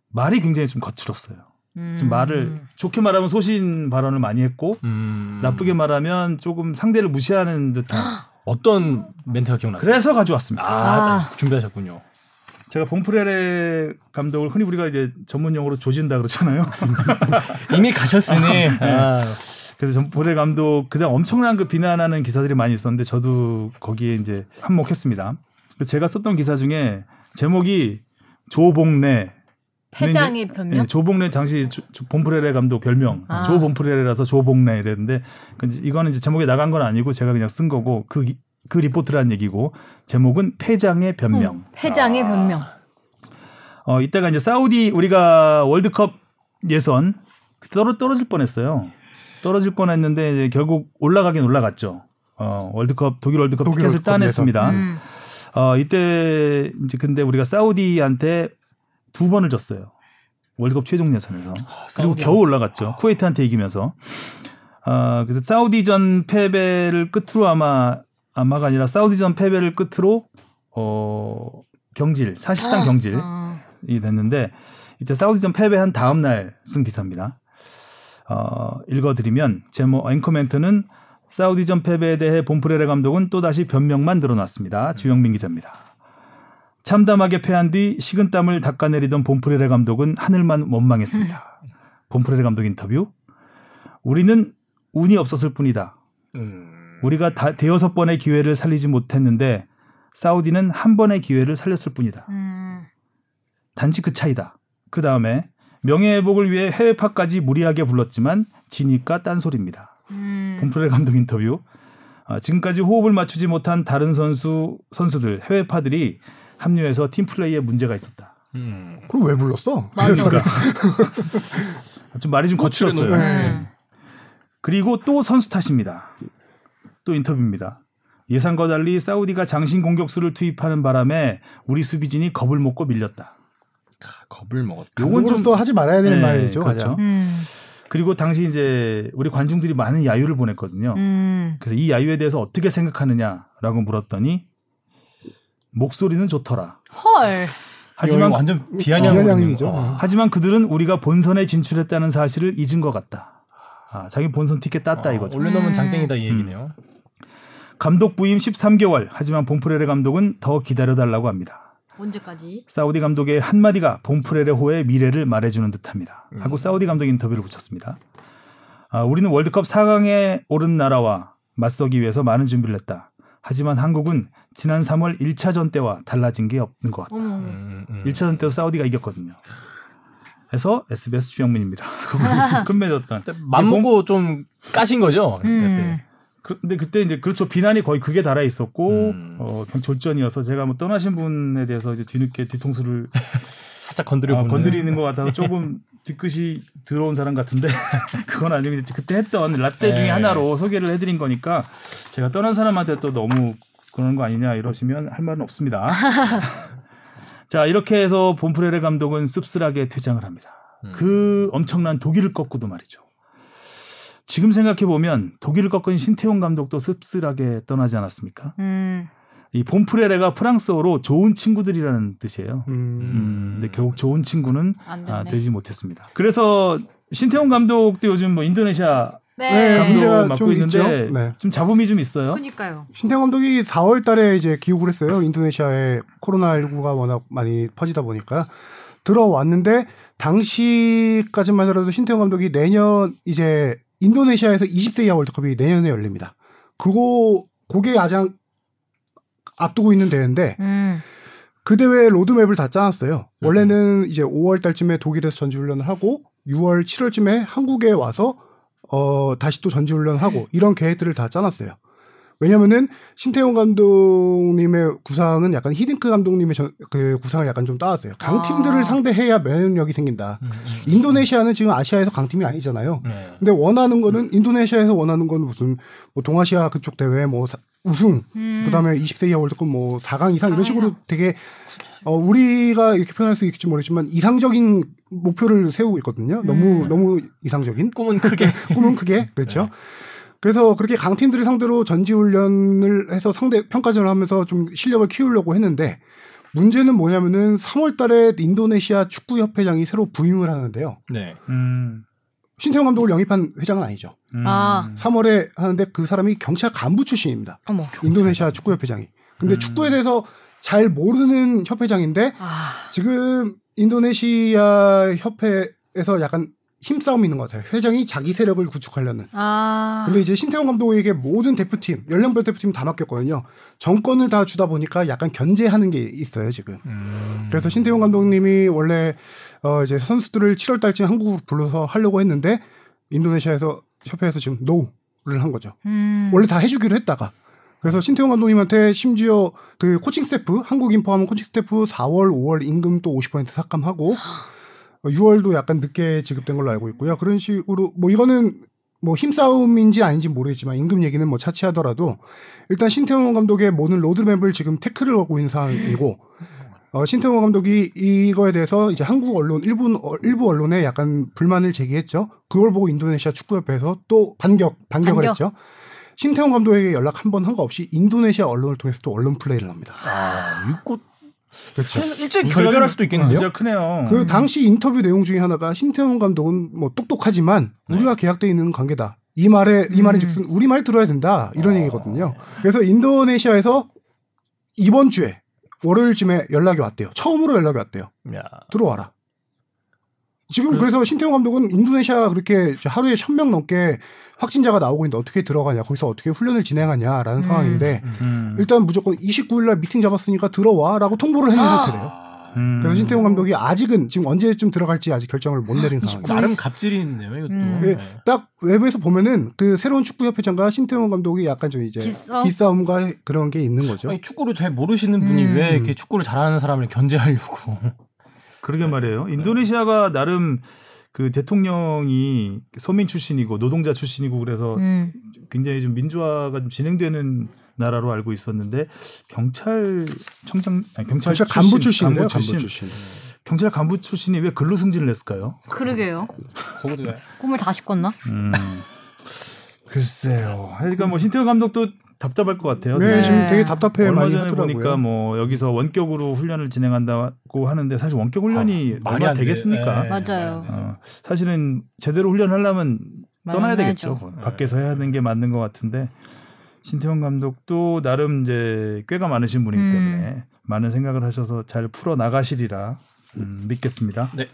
말이 굉장히 좀 거칠었어요. 음. 좀 말을 좋게 말하면 소신 발언을 많이 했고 음. 나쁘게 말하면 조금 상대를 무시하는 듯한 어떤 멘트가 기억나세요? 그래서 가져왔습니다. 아, 아. 준비하셨군요. 제가 본프레레 감독을 흔히 우리가 이제 전문 용어로 조진다 그러잖아요. [laughs] 이미 가셨으니 아, 그래서 본프레 감독 그다음 엄청난 그 비난하는 기사들이 많이 있었는데 저도 거기에 이제 한몫했습니다. 제가 썼던 기사 중에 제목이 조봉래 근데 패장의 변명? 예, 조봉래 당시 조- 조- 본프레레 감독 별명 아. 조 본프레레라서 조봉래 이랬는데 그 이제 이거는 이제 제목에 나간 건 아니고 제가 그냥 쓴 거고 그, 기- 그 리포트라는 얘기고 제목은 패장의 변명. 패장의 변명. 어 이때가 이제 사우디 우리가 월드컵 예선 떨어 떨어질 뻔했어요. 떨어질 뻔했는데 이제 결국 올라가긴 올라갔죠. 어 월드컵 독일 월드컵 독일 티켓을 월드컵 따냈습니다. 음. 어 이때 이제 근데 우리가 사우디한테 두 번을 졌어요. 월드컵 최종 예선에서. 그리고 겨우 올라갔죠. 쿠웨이트한테 이기면서. 아, 그래서 사우디전 패배를 끝으로 아마 아마가 아니라 사우디전 패배를 끝으로 어 경질 사실상 경질이 어. 됐는데 이때 사우디전 패배한 다음 날 쓴 기사입니다. 어 읽어드리면 제목 앵커 멘트는 사우디전 패배에 대해 본프레레 감독은 또다시 변명만 늘어났습니다. 주영민 기자입니다. 참담하게 패한 뒤 식은땀을 닦아내리던 본프레레 감독은 하늘만 원망했습니다. 본프레레 감독 인터뷰. 우리는 운이 없었을 뿐이다. 음. 우리가 다 대여섯 번의 기회를 살리지 못했는데 사우디는 한 번의 기회를 살렸을 뿐이다. 음. 단지 그 차이다. 그 다음에 명예회복을 위해 해외파까지 무리하게 불렀지만 지니까 딴소리입니다. 음. 본프레 감독 인터뷰. 아, 지금까지 호흡을 맞추지 못한 다른 선수 선수들 해외파들이 합류해서 팀 플레이에 문제가 있었다. 음. 그럼 왜 불렀어? 그러니까 좀 말이 좀 거칠었어요. 음. 그리고 또 선수 탓입니다. 또 인터뷰입니다. 예상과 달리 사우디가 장신 공격수를 투입하는 바람에 우리 수비진이 겁을 먹고 밀렸다. 겁을 먹었다. 요건 좀 감독으로서 하지 말아야 되는 네, 말이죠. 그렇죠. 맞아. 음. 그리고 당시 이제 우리 관중들이 많은 야유를 보냈거든요. 음. 그래서 이 야유에 대해서 어떻게 생각하느냐라고 물었더니 목소리는 좋더라. 헐. 하지만 완전 비아냥이죠. 비아냥이죠. 어. 하지만 그들은 우리가 본선에 진출했다는 사실을 잊은 것 같다. 아, 자기 본선 티켓 땄다 이거죠. 올려놓으면 음. 장땡이다 이 얘기네요. 감독 부임 13개월. 하지만 본프레레 감독은 더 기다려달라고 합니다. 언제까지? 사우디 감독의 한마디가 본프레레호의 미래를 말해주는 듯합니다. 하고 사우디 감독 인터뷰를 붙였습니다. 아, 우리는 월드컵 4강에 오른 나라와 맞서기 위해서 많은 준비를 했다. 하지만 한국은 지난 3월 1차전 때와 달라진 게 없는 것 같다. 음, 음. 1차전 때도 사우디가 이겼거든요. 해서 SBS 주영민입니다. [laughs] 끝맺었던. [laughs] 맘먹고 좀 까신 거죠. 음. 그- 근데 그때 이제 그렇죠 비난이 거의 극에 달해 있었고 음. 어 졸전이어서 제가 뭐 떠나신 분에 대해서 이제 뒤늦게 뒤통수를 [laughs] 살짝 건드려 아. 건드리는 것 같아서 조금 뒤끝이 들어온 사람 같은데 [laughs] 그건 아니고 이제 그때 했던 라떼 중에 네. 하나로 소개를 해드린 거니까 제가 떠난 사람한테 또 너무 그런 거 아니냐 이러시면 할 말은 없습니다. [laughs] 자 이렇게 해서 본프레레 감독은 씁쓸하게 퇴장을 합니다. 음. 그 엄청난 독일을 꺾고도 말이죠. 지금 생각해 보면 독일을 꺾은 신태용 감독도 씁쓸하게 떠나지 않았습니까? 음. 이 본프레레가 프랑스어로 좋은 친구들이라는 뜻이에요. 음. 음, 근데 결국 좋은 친구는. 아, 되지 못했습니다. 그래서 신태용 감독도 요즘 뭐 인도네시아 네. 감독 문제가 맡고 좀 있는데. 네. 좀 잡음이 좀 있어요. 그니까요. 신태 감독이 4월 달에 이제 귀국을 했어요. 인도네시아에 코로나19가 워낙 많이 퍼지다 보니까. 들어왔는데, 당시까지만 하더라도 신태용 감독이 내년 이제 인도네시아에서 20세 이하 월드컵이 내년에 열립니다. 그거, 그게 가장 앞두고 있는 대회인데, 음. 그 대회 로드맵을 다 짜놨어요. 원래는 이제 5월 달쯤에 독일에서 전지훈련을 하고 6월, 7월쯤에 한국에 와서 어 다시 또 전지훈련을 하고 이런 계획들을 다 짜놨어요. 왜냐면은 신태용 감독님의 구상은 약간 히딩크 감독님의 전- 그 구상을 약간 좀 따왔어요. 강팀들을 아. 상대해야 면역력이 생긴다. 인도네시아는 지금 아시아에서 강팀이 아니잖아요. 네. 근데 원하는 거는 인도네시아에서 원하는 건 무슨 뭐 동아시아 그쪽 대회 뭐 사- 우승 음. 그다음에 20세 이하 월드컵 뭐 4강 이상 이런 4강 식으로. 되게 어 우리가 이렇게 표현할 수 있을지 모르지만 이상적인 목표를 세우고 있거든요. 너무 음. 너무 이상적인 꿈은 크게. [laughs] 꿈은 크게 그렇죠. 그래서 그렇게 강팀들을 상대로 전지훈련을 해서 상대 평가전을 하면서 좀 실력을 키우려고 했는데 문제는 뭐냐면은 3월 달에 인도네시아 축구 협회장이 새로 부임을 하는데요. 네. 음, 신태용 감독을 영입한 회장은 아니죠. 음. 아. 3월에 하는데 그 사람이 경찰 간부 출신입니다. 어머. 인도네시아 축구 협회장이. 근데 음. 축구에 대해서 잘 모르는 협회장인데 아. 지금 인도네시아 협회에서 약간 힘싸움이 있는 것 같아요. 회장이 자기 세력을 구축하려는. 아. 근데 이제 신태용 감독에게 모든 대표팀, 연령별 대표팀 다 맡겼거든요. 전권을 다 주다 보니까 약간 견제하는 게 있어요, 지금. 그래서 신태용 감독님이 원래 어 이제 선수들을 7월 달쯤 한국으로 불러서 하려고 했는데 인도네시아에서 협회에서 지금 no를 한 거죠. 음. 원래 다 해주기로 했다가. 그래서 신태용 감독님한테 심지어 그 코칭 스태프, 한국인 포함한 코칭 스태프 4월, 5월 임금 또 50% 삭감하고 6월도 약간 늦게 지급된 걸로 알고 있고요. 그런 식으로 뭐 이거는 뭐 힘싸움인지 아닌지 모르겠지만 임금 얘기는 뭐 차치하더라도 일단 신태용 감독의 모든 로드맵을 지금 태클을 하고 있는 상황이고 어, 신태용 감독이 이거에 대해서 이제 한국 언론 일부 어, 일부 언론에 약간 불만을 제기했죠. 그걸 보고 인도네시아 축구협회에서 또 반격 반격을 반격. 했죠. 신태용 감독에게 연락 한 번 한 거 없이 인도네시아 언론을 통해서 또 언론 플레이를 합니다. 아, 이거 그렇죠. 일찍 결별할 수도 있겠는데요? 문제가 크네요. 그 당시 인터뷰 내용 중에 하나가 신태용 감독은 뭐 똑똑하지만 우리가 계약돼 있는 관계다. 이 말에 이 말인 즉슨 우리 말 들어야 된다. 이런 얘기거든요. 그래서 인도네시아에서 이번 주에 월요일쯤에 연락이 왔대요. 처음으로 연락이 왔대요. 야. 들어와라. 지금 그래서 신태용 감독은 인도네시아 그렇게 하루에 천 명 넘게 확진자가 나오고 있는데 어떻게 들어가냐, 거기서 어떻게 훈련을 진행하냐라는 상황인데 음. 일단 무조건 29일 날 미팅 잡았으니까 들어와라고 통보를 했는 상태래요. 음. 그래서 신태용 감독이 아직은 지금 언제쯤 들어갈지 아직 결정을 못 내린 상황이에요. 나름 갑질이 있네요, 이것도. 음. 그 네. 딱 외부에서 보면은 그 새로운 축구협회장과 신태용 감독이 약간 좀 이제 기싸움? 기싸 움? 과 그런 게 있는 거죠. 아니, 축구를 잘 모르시는 분이 음. 왜 이렇게 축구를 잘하는 사람을 견제하려고. 그러게 말이에요. 인도네시아가 나름 그 대통령이 서민 출신이고 노동자 출신이고 그래서 음. 굉장히 좀 민주화가 좀 진행되는 나라로 알고 있었는데 경찰청장 아니, 경찰 간부 출신. 간부 간부 출신, 출신. 경찰 간부 출신이 왜 근로 승진을 했을까요? 그러게요. 꿈을 다시 꿨나? 음. [laughs] 글쎄요. 그러니까 뭐 신태용 감독도 답답할 것 같아요. 네, 네. 지금 되게 답답해 얼마 많이 전에 하더라고요. 보니까 뭐 여기서 원격으로 훈련을 진행한다고 하는데 사실 원격 훈련이 아, 말이 얼마. 되겠습니까? 네. 맞아요. 어, 사실은 제대로 훈련하려면 떠나야. 되겠죠. 밖에서 해야 하는 게 맞는 것 같은데 신태용 감독도 나름 이제 꾀가 많으신 분이기 음. 때문에 많은 생각을 하셔서 잘 풀어 나가시리라 음, 믿겠습니다. 네.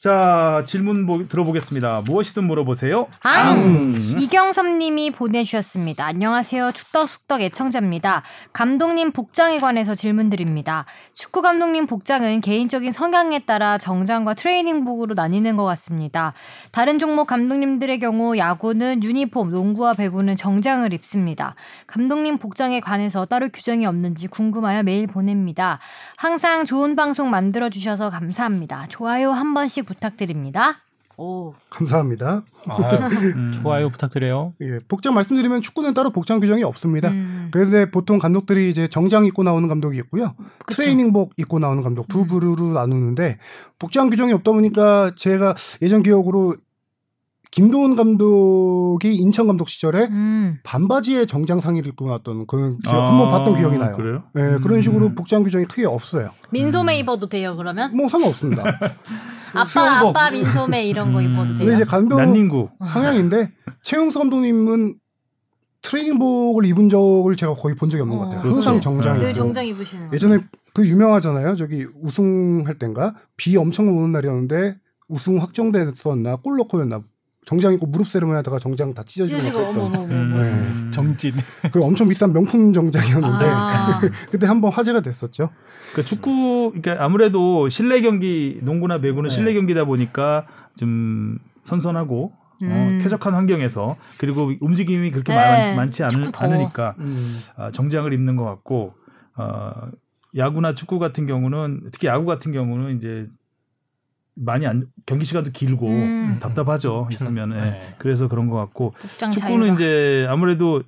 자 질문 보- 들어보겠습니다. 무엇이든 물어보세요. 앙! 이경섭님이 보내주셨습니다. 안녕하세요. 축덕숙덕 애청자입니다. 감독님 복장에 관해서 질문드립니다. 축구 감독님 복장은 개인적인 성향에 따라 정장과 트레이닝복으로 나뉘는 것 같습니다. 다른 종목 감독님들의 경우 야구는 유니폼, 농구와 배구는 정장을 입습니다. 감독님 복장에 관해서 따로 규정이 없는지 궁금하여 메일 보냅니다. 항상 좋은 방송 만들어 주셔서 감사합니다. 좋아요 한 번씩 부탁드립니다. 오. 감사합니다. 아, 음. 좋아요 부탁드려요. 예, 복장 말씀드리면 축구는 따로 복장 규정이 없습니다. 음. 그래서 보통 감독들이 이제 정장 입고 나오는 감독이 있고요. 그쵸. 트레이닝복 입고 나오는 감독 두 음. 부류로 나누는데 복장 규정이 없다 보니까 제가 예전 기억으로 김도훈 감독이 인천 감독 시절에 음. 반바지에 정장 상의를 입고 나왔던 그런 기억 아, 한번 봤던 기억이 나요. 그래요? 예, 그런 음. 식으로 복장 규정이 크게 없어요. 민소매 입어도 돼요 그러면? 뭐 상관없습니다. [laughs] 아빠 수영복. 아빠 민소매 이런 거 음. 입어도 근데 돼요? 이제 감독 난닝구. 상향인데 최용수 감독님은 트레이닝복을 입은 적을 제가 거의 본 적이 없는 것 같아요. 어. 항상. 정장이고. 늘 정장 입으시는 거. 예전에 그 유명하잖아요. 저기 우승할 땐가 비 엄청 오는 날이었는데 우승 확정됐었나 골 넣고였나 정장 입고 무릎 세르머니 하다가 정장 다 찢어지고 찢어지고 어머 그랬던 어머 어머. 음. 정진. [laughs] 그 엄청 비싼 명품 정장이었는데 아. [laughs] 그때 한번 화제가 됐었죠. 그 축구 그러니까 아무래도 실내 경기 농구나 배구는 네. 실내 경기다 보니까 좀 선선하고 음. 어, 쾌적한 환경에서 그리고 움직임이 그렇게 네, 많, 지 축구 더워. 않으니까 아, 정장을 입는 것 같고 어, 야구나 축구 같은 경우는 특히 야구 같은 경우는 이제 많이 안, 경기 시간도 길고 음. 답답하죠 있으면 예. 네. 그래서 그런 것 같고 축구는 자유가. 이제 아무래도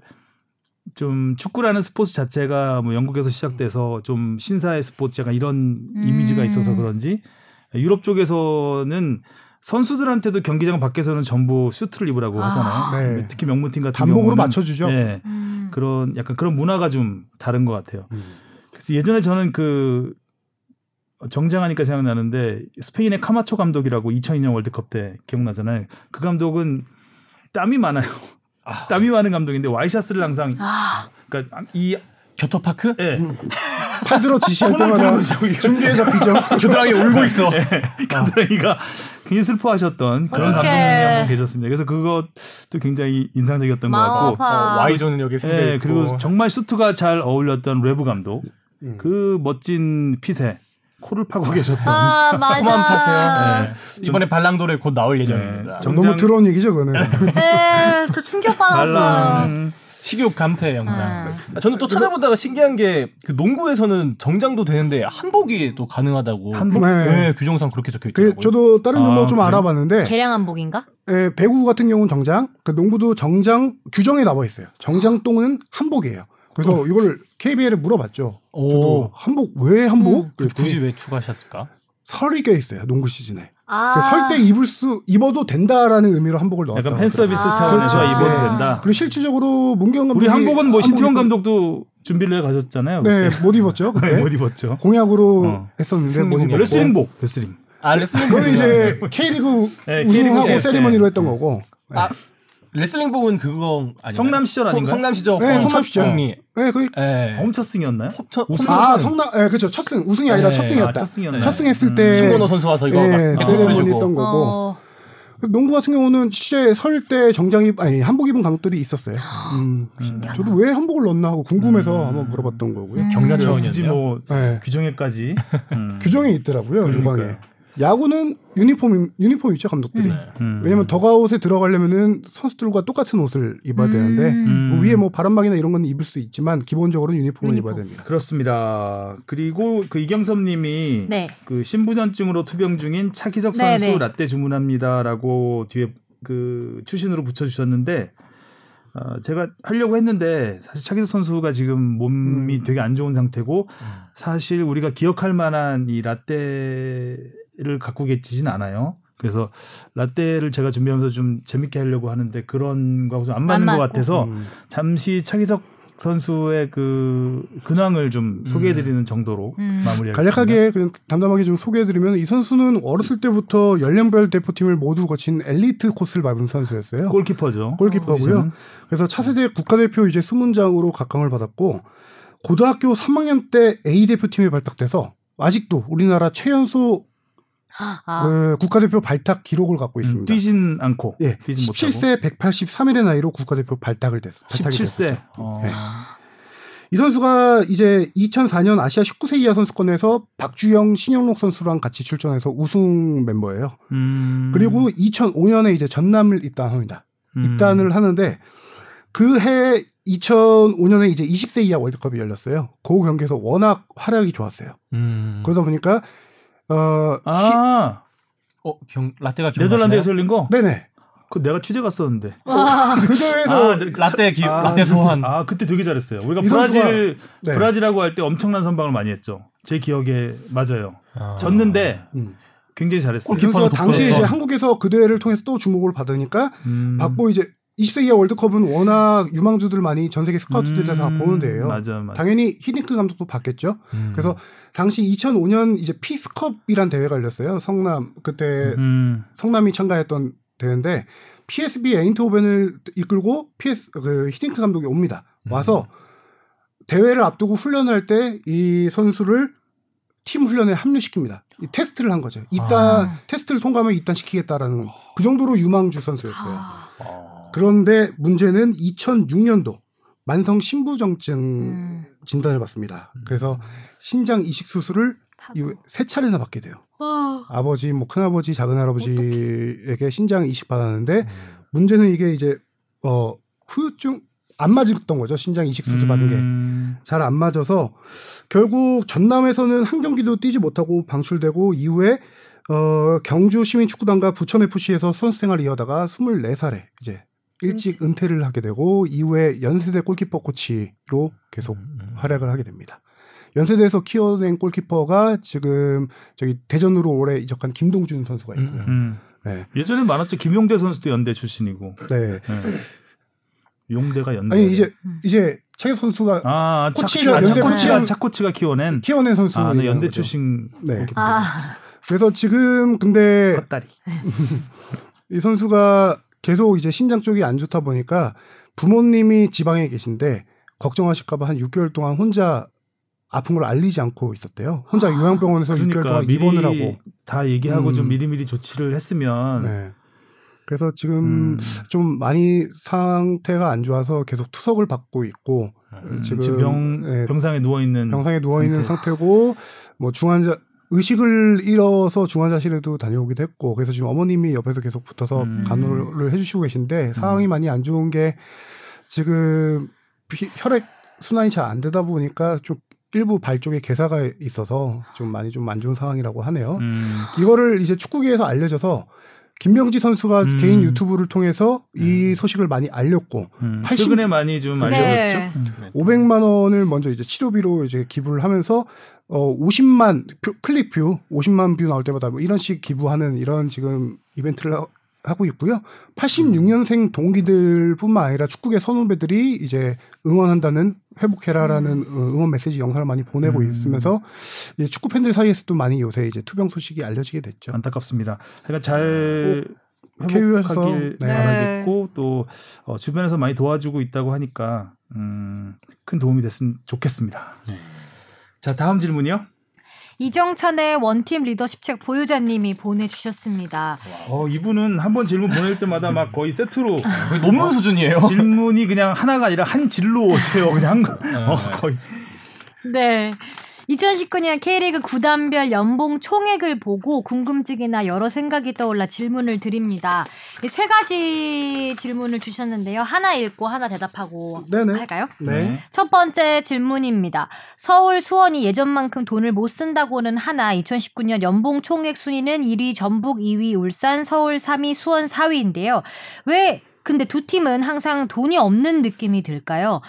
좀 축구라는 스포츠 자체가 뭐 영국에서 시작돼서 좀 신사의 스포츠 약간 이런 음. 이미지가 있어서 그런지 유럽 쪽에서는 선수들한테도 경기장 밖에서는 전부 수트를 입으라고 아. 하잖아요. 네. 특히 명문팀 같은 단복으로 경우는 맞춰주죠. 네, 음. 그런 약간 그런 문화가 좀 다른 것 같아요. 음. 그래서 예전에 저는 그 정장하니까 생각나는데 스페인의 카마초 감독이라고 2002년 월드컵 때 기억나잖아요. 그 감독은 땀이 많아요. 땀이 많은 감독인데 와이셔츠를 항상 아, 그러니까 이 겨터파크? 예. 팔 들어 지시할 때마다 중계에 잡히죠. 겨드랑이 울고 있어. 겨드랑이가 굉장히 슬퍼하셨던 그런. 감독님이 한 분 계셨습니다. 그래서 그것도 굉장히 인상적이었던 것 같고. 어, Y존은 여기 생겨 예, 있고. 그리고 정말 수트가 잘 어울렸던 레브 감독. 음. 그 멋진 핏에 코를 파고 [laughs] 계셨던. 아 맞아. 그만 파세요. 예, 이번에 발랑도레 곧 나올 예정입니다. 네, 정- 너무 정장- 들어온 얘기죠, 그거는. 네, 저 충격 받았어요. 발랑. 식욕 감퇴 영상. 네. 아, 저는 또 찾아보다가 신기한 게 그 농구에서는 정장도 되는데 한복이 또 가능하다고. 한복? 네, 네. 규정상 그렇게 적혀 그 있더라고요. 저도 다른 아, 종목 좀? 알아봤는데 개량 한복인가? 예, 배구 같은 경우는 정장, 그 농구도 정장 규정에 나와 있어요. 정장 똥은 한복이에요. 그래서 이걸 KBL에 물어봤죠. 오. 저도 한복 왜 한복? 음. 굳이 왜 추가하셨을까? 설이 껴 있어요. 농구 시즌에. 아. 설때 입을 수 입어도 된다라는 의미로 한복을 넣었다. 약간 팬 서비스 아. 차원에서 그렇죠. 입어도 네. 된다. 그리고 실질적으로 문경은 감독이 우리 한복은 뭐 신태용 감독도 준비를 해 가셨잖아요. 네, 못 입었죠. 그때. [laughs] 그때 못 입었죠. 공약으로 어. 했었는데 못. 입었고. 레슬링복, 레슬링. 아 레슬링 그건 이제 K리그 네, 우승하고 K리그 세리머니로 때. 했던 거고. 아 레슬링 복은 그거 아닌가요? 성남 시절 아닌가요? 성남 시절 네, 첫 성남 시절. 승리. 네, 그 예. 홈첫 승이었나요? 첫- 우승 아. 성남, 예, 그죠. 첫 승. 우승이 아니라 네, 첫 승이었다. 아, 첫 승이었나요? 첫 승했을 때. 신건호 선수 와서 이거 막 예, 계속 세레머니. 했던 거고. 어. 농구 같은 경우는 실제 설때 정장 입, 아니, 한복 입은 감독들이 있었어요. 음. 저도 왜 한복을 넣나 하고 궁금해서 음. 한번 물어봤던 거고요. 음. 굳이 차원이었네요. 뭐 네. 규정에까지 [laughs] 음. 규정이 있더라고요, 그러니까요. 유방에. 야구는 유니폼, 유니폼 있죠, 감독들이. 음. 음. 왜냐면 더가웃에 들어가려면은 선수들과 똑같은 옷을 입어야 되는데, 음. 뭐 위에 뭐 바람막이나 이런 건 입을 수 있지만, 기본적으로 유니폼을 유니폼. 입어야 됩니다. 그렇습니다. 그리고 그 이경섭님이 네. 그 신부전증으로 투병 중인 차기석 네, 선수 네. 라떼 주문합니다라고 뒤에 그 추신으로 붙여주셨는데 어, 제가 하려고 했는데 사실 차기석 선수가 지금 몸이 음. 되게 안 좋은 상태고 사실 우리가 기억할 만한 이 라떼 를 갖고 계시진 않아요. 그래서 라떼를 제가 준비하면서 좀 재밌게 하려고 하는데 그런 거하고 좀 안 맞는 것 맞고. 같아서 음. 잠시 차기석 선수의 그 근황을 좀 소개해드리는 정도로 음. 마무리하겠습니다. 간략하게 그냥 담담하게 좀 소개해드리면 이 선수는 어렸을 때부터 연령별 대표팀을 모두 거친 엘리트 코스를 밟은 선수였어요. 골키퍼죠. 골키퍼고요. 포지션은. 그래서 차세대 국가대표 이제 수문장으로 각광을 받았고 고등학교 3학년 때 A 대표팀에 발탁돼서 아직도 우리나라 최연소 아. 그 국가대표 발탁 기록을 갖고 음, 있습니다. 뛰진 않고 예, 뛰진 못하고 17세 183일의 나이로 국가대표 발탁을 됐, 발탁이 17세. 됐었죠. 어. 네. 이 선수가 이제 2004년 아시아 19세 이하 선수권에서 박주영, 신영록 선수랑 같이 출전해서 우승 멤버예요. 음. 그리고 2005년에 이제 전남을 입단합니다. 음. 입단을 하는데 그 해 2005년에 이제 20세 이하 월드컵이 열렸어요. 그 경기에서 워낙 활약이 좋았어요. 음. 그러다 보니까 어아 어, 경, 라떼가 기억나시나요? 네덜란드에서 열린 거? 히- 네네 그 내가 취재 갔었는데. [laughs] 그 대회에서 아, 네, 라떼 기 아, 라떼 소환. 아 그때 되게 잘했어요. 우리가 이 브라질 네. 브라질하고 할 때 엄청난 선방을 많이 했죠. 제 기억에 맞아요. 아. 졌는데 음. 굉장히 잘했어요. 이 선수가 당시에 이제. 한국에서 그 대회를 통해서 또 주목을 받으니까 음. 받고 이제 20세 이하 월드컵은 워낙 유망주들 많이 전 세계 스카우트들이 다 음, 보는 데예요. 맞아, 맞아. 당연히 히딩크 감독도 받겠죠. 음. 그래서 당시 2005년 이제 피스컵이란 대회가 열렸어요. 성남 그때 음. 성남이 참가했던 대회인데 PSB 에인트호벤을 이끌고 PS 그 히딩크 감독이 옵니다. 와서 대회를 앞두고 훈련을 할 때 이 선수를 팀 훈련에 합류시킵니다. 이 테스트를 한 거죠. 입단 아. 테스트를 통과하면 입단시키겠다라는 그 정도로 유망주 선수였어요. 아. 그런데 문제는 2006년도 만성 신부정증 음. 진단을 받습니다. 그래서 신장 이식 수술을 이후에 세 차례나 받게 돼요. 와. 아버지, 뭐 큰아버지, 작은할아버지에게 신장 이식 받았는데 문제는 이게 이제 어 후유증 안 맞았던 거죠. 신장 이식 수술 받은 게. 음. 잘안 맞아서 결국 전남에서는 한 경기도 뛰지 못하고 방출되고 이후에 어 경주 시민축구단과 부천 FC에서 선수 생활을 이어다가 24살에 이제 일찍 은퇴를 하게 되고 이후에 연세대 골키퍼 코치로 계속 활약을 하게 됩니다. 연세대에서 키워낸 골키퍼가 지금 저기 대전으로 올해 이적한 김동준 선수가 있고요. 음. 네. 예전에 많았죠. 김용대 선수도 연대 출신이고. 네. 네. 용대가 연대. 아니 이제 이제 차기 선수가 아, 차, 코치가 차, 코치가 차 코치가 키워낸 키워낸 선수 아, 네, 연대. 출신 네. 골키퍼. 아. 그래서 지금 근데 헛다리. [laughs] 이 선수가 계속 이제 신장 쪽이 안 좋다 보니까 부모님이 지방에 계신데 걱정하실까봐 한 6개월 동안 혼자 아픈 걸 알리지 않고 있었대요. 혼자 요양병원에서 6개월 그러니까 동안 미리 입원을 하고. 다 얘기하고 음. 좀 미리미리 조치를 했으면 네. 그래서 지금 음. 좀 많이 상태가 안 좋아서 계속 투석을 받고 있고 음, 지금, 병, 예, 병상에 누워 있는 병상에 누워 있는 상태. 상태고 뭐 중환자 의식을 잃어서 중환자실에도 다녀오기도 했고 그래서 지금 어머님이 옆에서 계속 붙어서 음. 간호를 해주시고 계신데 상황이 많이 안 좋은 게 지금 피- 혈액 순환이 잘 안 되다 보니까 좀 일부 발 쪽에 괴사가 있어서 좀 많이 좀 안 좋은 상황이라고 하네요. 음, 이거를 이제 축구계에서 알려져서 김병지 선수가 음. 개인 유튜브를 통해서 이 소식을 많이 알렸고 음, 80 최근에 많이 좀 네. 알려졌죠. 음. 500만 원을 먼저 이제 치료비로 이제 기부를 하면서 어 50만 표- 클릭 view, 50만 view 나올 때마다 뭐 이런 식 기부하는 이런 지금 이벤트를 하- 하고 있고요. 86년생 동기들뿐만 아니라 축구계 선후배들이 이제 응원한다는 회복해라라는 어, 응원 메시지 영상을 많이 보내고 음. 있으면서 이제 축구 팬들 사이에서도 많이 요새 이제 투병 소식이 알려지게 됐죠. 안타깝습니다. 그러니까 잘 KU에서 회복하길 네. 바라겠고 또 어, 주변에서 많이 도와주고 있다고 하니까 음, 큰 도움이 됐으면 좋겠습니다. 자 다음 질문이요. 이정찬의 원팀 리더십 책 보유자님이 보내주셨습니다. 어, 이분은 한 번 질문 보낼 때마다 막 거의 세트로 거의 논문 수준이에요. 질문이 그냥 하나가 아니라 한 질로 오세요. 그냥 한 거. 어, 거의. 네. 2019년 K리그 구단별 연봉 총액을 보고 궁금증이나 여러 생각이 떠올라 질문을 드립니다. 이세 가지 질문을 주셨는데요. 하나 읽고 하나 대답하고 네네. 할까요? 네. 첫 번째 질문입니다. 서울 수원이 예전만큼 돈을 못 쓴다고는 하나 2019년 연봉 총액 순위는 1위 전북, 2위 울산, 서울 3위, 수원 4위인데요. 왜 근데 두 팀은 항상 돈이 없는 느낌이 들까요?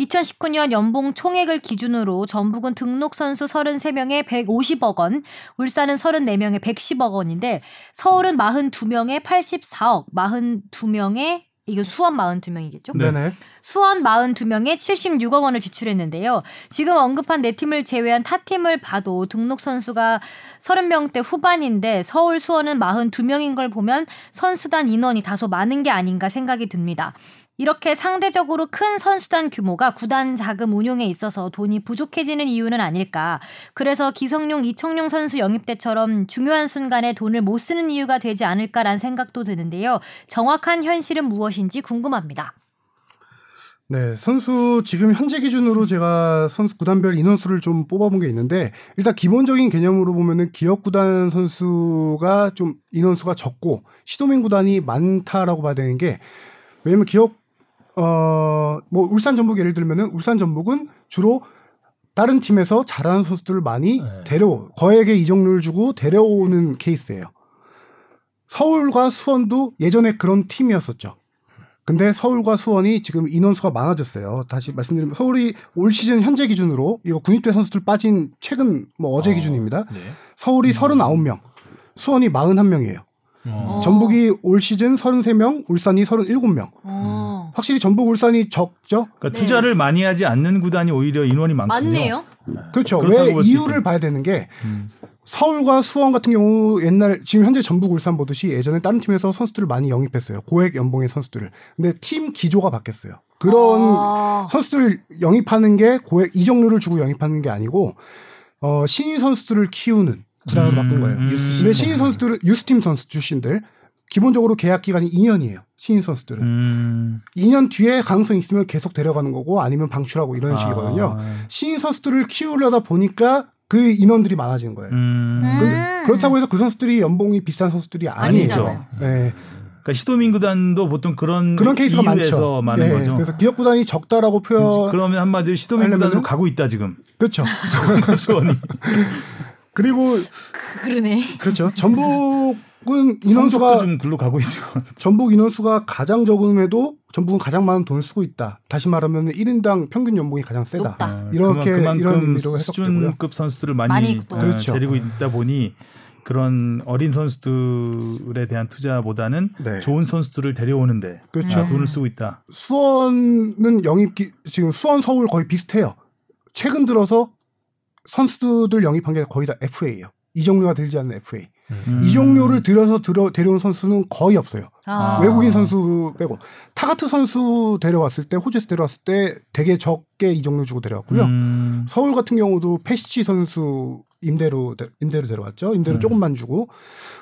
2019년 연봉 총액을 기준으로 전북은 등록 선수 33명에 150억 원, 울산은 34명에 110억 원인데 서울은 42명에 84억, 42명에 이거 수원 42명이겠죠? 네. 네네. 수원 42명에 76억 원을 지출했는데요. 지금 언급한 네 팀을 제외한 타 팀을 봐도 등록 선수가 30명대 후반인데 서울 수원은 42명인 걸 보면 선수단 인원이 다소 많은 게 아닌가 생각이 듭니다. 이렇게 상대적으로 큰 선수단 규모가 구단 자금 운용에 있어서 돈이 부족해지는 이유는 아닐까. 그래서 기성용, 이청용 선수 영입 때처럼 중요한 순간에 돈을 못 쓰는 이유가 되지 않을까라는 생각도 드는데요. 정확한 현실은 무엇인지 궁금합니다. 네, 선수 지금 현재 기준으로 제가 선수 구단별 인원수를 좀 뽑아본 게 있는데 일단 기본적인 개념으로 보면은 기업 구단 선수가 좀 인원수가 적고 시도민 구단이 많다라고 봐야 되는 게 왜냐면 기업 어 뭐 울산 전북 예를 들면은 울산 전북은 주로 다른 팀에서 잘하는 선수들을 많이 네. 데려 거액의 이적료를 주고 데려오는 케이스예요. 서울과 수원도 예전에 그런 팀이었었죠. 근데 서울과 수원이 지금 인원수가 많아졌어요. 다시 말씀드리면 서울이 올 시즌 현재 기준으로 이거 군입대 선수들 빠진 최근 뭐 어제 어, 기준입니다. 네. 서울이 39명, 수원이 41명이에요. 어. 전북이 올 시즌 33명, 울산이 37명. 어. 확실히 전북 울산이 적죠. 그러니까 네. 투자를 많이 하지 않는 구단이 오히려 인원이 많군요. 맞네요. 그렇죠. 왜 이유를. 봐야 되는 게 음. 서울과 수원 같은 경우 옛날 지금 현재 전북 울산 보듯이 예전에 다른 팀에서 선수들을 많이 영입했어요. 고액 연봉의 선수들을. 근데 팀 기조가 바뀌었어요. 그런 아. 선수들 영입하는 게 고액 이적료를 주고 영입하는 게 아니고 어 신인 선수들을 키우는 구단으로 음, 바꾼 거예요. 음. 근데 신인 선수들은 유스팀 선수 출신들 기본적으로 계약 기간이 2년이에요. 신인 선수들은 음. 2년 뒤에 가능성 이 있으면 계속 데려가는 거고 아니면 방출하고 이런 아. 식이거든요. 신인 선수들을 키우려다 보니까 그 인원들이 많아지는 거예요. 음. 음. 그렇다고 해서 그 선수들이 연봉이 비싼 선수들이 아니죠. 아니잖아요. 네. 그러니까 시도민 구단도 보통 그런 그런 케이스가 많죠. 많은 네, 거죠. 그래서 기업 구단이 적다라고 표현 그러면 한마디로 시도민? 구단으로 가고 있다 지금 그렇죠. [laughs] 수원이. [laughs] 그리고 그러네. 그렇죠. 전북은 인원수가 좀 글로 가고 있죠. 전북 인원수가 가장 적음에도 전북은 가장 많은 돈을 쓰고 있다. 다시 말하면 1인당 평균 연봉이 가장 세다. 높다. 아, 이렇게 그만- 이런 그만큼 의미로 해석되고요. 수준급 선수들을 많이, 많이. 어, 그렇죠. 데리고 있다 보니 그런 어린 선수들에 대한 투자보다는 네. 좋은 선수들을 데려오는데 그렇죠. 아, 돈을 쓰고 있다. 수원은 영입 기, 지금 수원 서울 거의 비슷해요. 최근 들어서 선수들 영입한 게 거의 다 FA예요. 이적료가 들지 않는 FA. 음. 이적료를 들여서 들어 데려온 선수는 거의 없어요. 아. 외국인 선수 빼고 타가트 선수 데려왔을 때 호주에서 데려왔을 때 되게 적게 이적료 주고 데려왔고요. 음. 서울 같은 경우도 페시치 선수 임대로 데- 임대로 데려왔죠. 임대로 음. 조금만 주고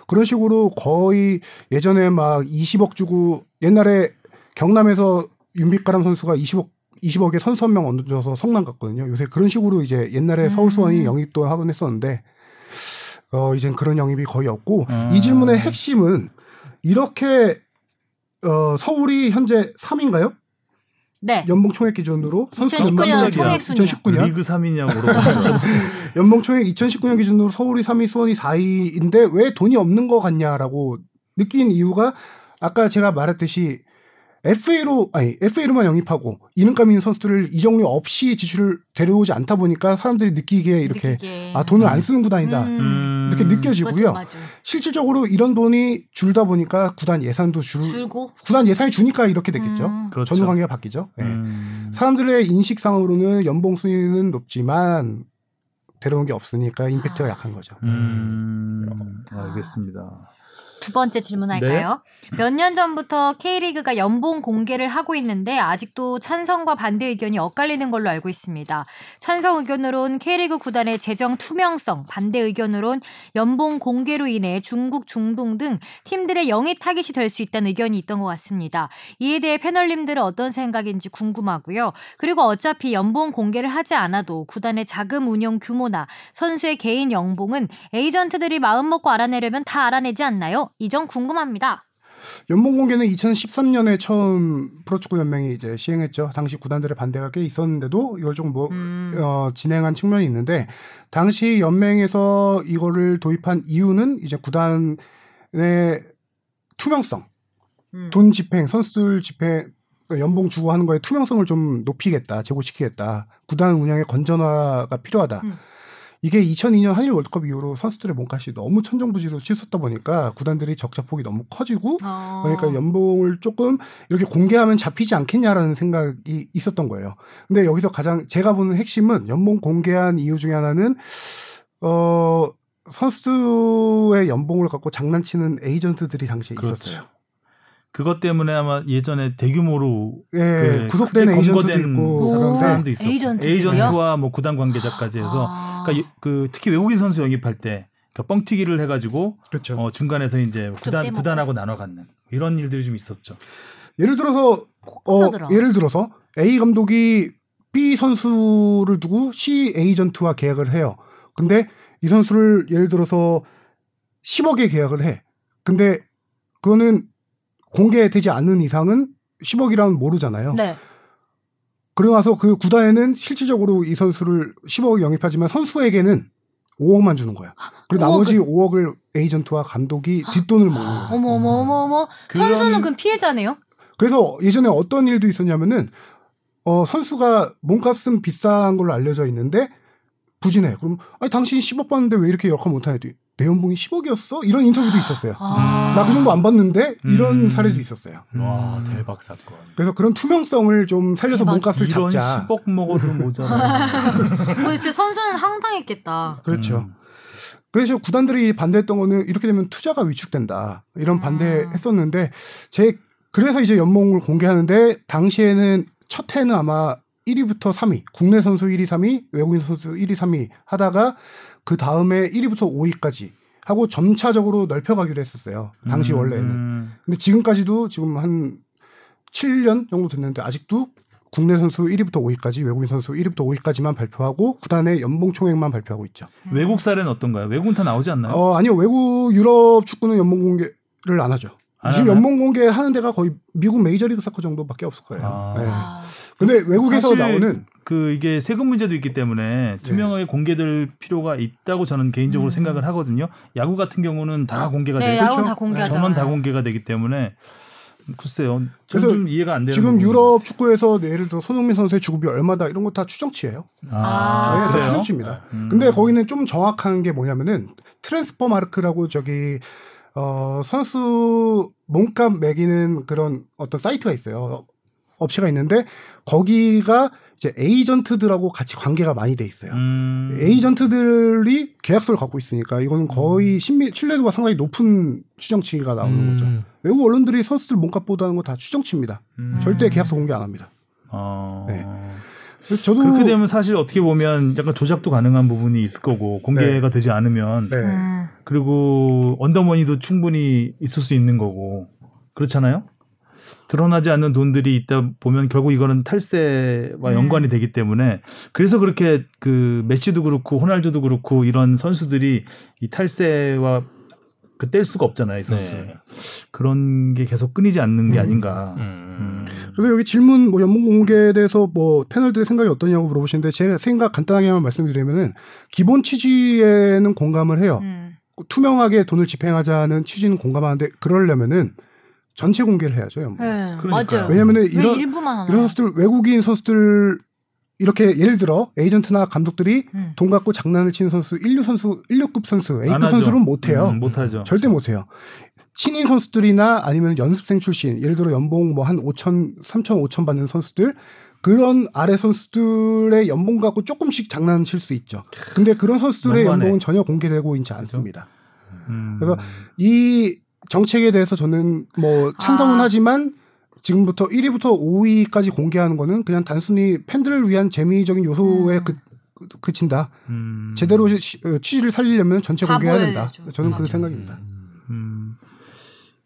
그런 식으로 거의 예전에 막 20억 주고 옛날에 경남에서 윤빛가람 선수가 20억 20억에 선수 한명 얹어서 성남 갔거든요. 요새 그런 식으로 이제 옛날에 서울 수원이 음. 영입도 하곤 했었는데 어 이젠 그런 영입이 거의 없고 아. 이 질문의 핵심은 이렇게 어 서울이 현재 3인가요? 네. 연봉 총액 기준으로 선수 2019년 연봉 총액 순위요. 2019년 리그 3위냐고 물어보죠. [laughs] 연봉 총액 2019년 기준으로 서울이 3위, 수원이 4위인데 왜 돈이 없는 것 같냐라고 느낀 이유가 아까 제가 말했듯이 FA로 아니 FA로만 영입하고 이름감 있는 선수들을 이정료 없이 지출을 데려오지 않다 보니까 사람들이 느끼기에 이렇게 느끼기에. 아 돈을 안 쓰는 구단이다 음. 이렇게 느껴지고요. 맞죠, 맞죠. 실질적으로 이런 돈이 줄다 보니까 구단 예산도 줄 줄고 구단 예산이 주니까 이렇게 됐겠죠. 음. 그렇죠. 전후 관계가 바뀌죠. 예. 음. 사람들의 인식상으로는 연봉 순위는 높지만 데려온 게 없으니까 임팩트가 아. 약한 거죠. 음. 알겠습니다. 두 번째 질문할까요? 네. 몇년 전부터 K리그가 연봉 공개를 하고 있는데 아직도 찬성과 반대 의견이 엇갈리는 걸로 알고 있습니다. 찬성 의견으론 K리그 구단의 재정 투명성, 반대 의견으론 연봉 공개로 인해 중국, 중동 등 팀들의 영위 타깃이 될 수 있다는 의견이 있던 것 같습니다. 이에 대해 패널님들은 어떤 생각인지 궁금하고요. 그리고 어차피 연봉 공개를 하지 않아도 구단의 자금 운영 규모나 선수의 개인 연봉은 에이전트들이 마음 먹고 알아내려면 다 알아내지 않나요? 이 점 궁금합니다. 연봉 공개는 2013년에 처음 프로축구 연맹이 이제 시행했죠. 당시 구단들의 반대가 꽤 있었는데도 이걸 좀 뭐, 음. 어, 진행한 측면이 있는데 당시 연맹에서 이거를 도입한 이유는 이제 구단의 투명성, 음. 돈 집행, 선수들 집행, 연봉 주고 하는 거에 투명성을 좀 높이겠다, 제고시키겠다. 구단 운영의 건전화가 필요하다. 음. 이게 2002년 한일 월드컵 이후로 선수들의 몸값이 너무 천정부지로 치솟다 보니까 구단들이 적자폭이 너무 커지고 어. 그러니까 연봉을 조금 이렇게 공개하면 잡히지 않겠냐라는 생각이 있었던 거예요. 근데 여기서 가장 제가 보는 핵심은 연봉 공개한 이유 중에 하나는 어 선수의 연봉을 갖고 장난치는 에이전트들이 당시에 그렇죠. 있었어요. 그것 때문에 아마 예전에 대규모로 예, 그 구속된 검거된 사람도 있었고 에이전트도요? 에이전트와 뭐 구단 관계자까지 해서 아. 그러니까 이- 그 특히 외국인 선수 영입할 때 그러니까 뻥튀기를 해가지고 그렇죠. 어, 중간에서 이제 구단. 구단하고 나눠 갖는 이런 일들이 좀 있었죠. 예를 들어서 어. 예를 들어서 A 감독이 B 선수를 두고 C 에이전트와 계약을 해요. 근데 이 선수를 예를 들어서 10억에 계약을 해. 근데 그거는 공개되지 않는 이상은 10억이라는 모르잖아요. 네. 그러고 나서 그 구단에는 실질적으로 이 선수를 10억을 영입하지만 선수에게는 5억만 주는 거야. 그리고 나머지 5억을 에이전트와 감독이 뒷돈을 먹는 거야. 어머 어머 어머 어머. 그런- 선수는 그럼 피해자네요? 그래서 예전에 어떤 일도 있었냐면은 어 선수가 몸값은 비싼 걸로 알려져 있는데 부진해. 그럼 아니 당신 10억 받는데 왜 이렇게 역할 못하냐 내 연봉이 10억이었어? 이런 인터뷰도 있었어요. 아. 나그 정도 안 받는데 이런 음. 사례도 있었어요. 와 대박 사건. 그래서 그런 투명성을 좀 살려서 대박. 몸값을 이런 잡자. 10억 먹어도 모자라. [laughs] 도대체 선수는 황당했겠다. 그렇죠. 음. 그래서 구단들이 반대했던 거는 이렇게 되면 투자가 위축된다. 이런 아. 반대했었는데 제 그래서 이제 연봉을 공개하는데 당시에는 첫 해는 아마 1위부터 3위, 국내 선수 1위, 3위, 외국인 선수 1위, 3위 하다가 그 다음에 1위부터 5위까지 하고 점차적으로 넓혀가기로 했었어요. 당시 음. 원래는. 근데 지금까지도 지금 한 7년 정도 됐는데 아직도 국내 선수 1위부터 5위까지 외국인 선수 1위부터 5위까지만 발표하고 구단의 연봉 총액만 발표하고 있죠. 외국 사례는 어떤가요? 외국은 다 나오지 않나요? 어, 아니요. 외국 유럽 축구는 연봉 공개를 안 하죠. 안 지금 하나요? 연봉 공개 하는 데가 거의 미국 메이저리그 사커 정도밖에 없을 거예요. 아. 네. 아. 근데 외국에서 사실 나오는 그 이게 세금 문제도 있기 때문에 투명하게 공개될 필요가 있다고 저는 개인적으로 음. 생각을 하거든요. 야구 같은 경우는 다 공개가 네, 되고 그렇죠. 다. 전원 다 공개가 되기 때문에 글쎄요. 그래서 좀 이해가 안 되는 지금 부분이- 유럽 축구에서 예를 들어 손흥민 선수의 주급이 얼마다 이런 거 다 추정치예요. 아, 저희가 다? 추정치입니다. 음. 근데 거기는 좀 정확한 게 뭐냐면은 Transfermarkt라고 저기 어 선수 몸값 매기는 그런 어떤 사이트가 있어요. 업체가 있는데 거기가 이제 에이전트들하고 같이 관계가 많이 돼 있어요. 음. 에이전트들이 계약서를 갖고 있으니까 이거는 거의 신미, 신뢰도가 상당히 높은 추정치가 나오는 거죠. 음. 외국 언론들이 선수들 몸값 보도하는 거 다 추정치입니다. 음. 절대 계약서 공개 안 합니다. 어. 네. 저도 그렇게 되면 사실 어떻게 보면 약간 조작도 가능한 부분이 있을 거고 공개가 되지 않으면 네. 음. 그리고 언더머니도 충분히 있을 수 있는 거고 그렇잖아요. 드러나지 않는 돈들이 있다 보면 결국 이거는 탈세와 음. 연관이 되기 때문에 그래서 그렇게 그 메시도 그렇고 호날두도 그렇고 이런 선수들이 이 탈세와 그 뗄 수가 없잖아요, 이 선수. 네. 그런 게 계속 끊이지 않는 게 음. 아닌가. 음. 그래서 여기 질문 뭐 연봉 공개에 대해서 뭐 패널들의 생각이 어떠냐고 물어보시는데 제 생각 간단하게만 말씀드리면은 기본 취지에는 공감을 해요. 음. 투명하게 돈을 집행하자는 취지는 공감하는데 그러려면은 전체 공개를 해야죠. 연봉. 네, 그러니까요. 맞아요. 왜냐면은 왜 이런 일부만 하나? 이런 선수들 외국인 선수들 이렇게 예를 들어 에이전트나 감독들이 음. 돈 갖고 장난을 치는 선수 1류 선수 1류급 선수 안 A급. 선수는 못 해요. 음, 못 하죠. 절대 못 해요. 신인 선수들이나 아니면 연습생 출신, 예를 들어 연봉 뭐 한 5천, 3천, 5천 받는 선수들 그런 아래 선수들의 연봉 갖고 조금씩 장난칠 수 있죠. 근데 그런 선수들의. 연봉은 전혀 공개되고 있지 않습니다. 음. 그래서 이 정책에 대해서 저는 뭐 찬성은 아. 하지만 지금부터 1위부터 5위까지 공개하는 거는 그냥 단순히 팬들을 위한 재미적인 요소에 음. 그, 그- 그친다. 음. 제대로 시- 어, 취지를 살리려면 전체 다 공개해야 된다. 저는 그. 생각입니다. 음.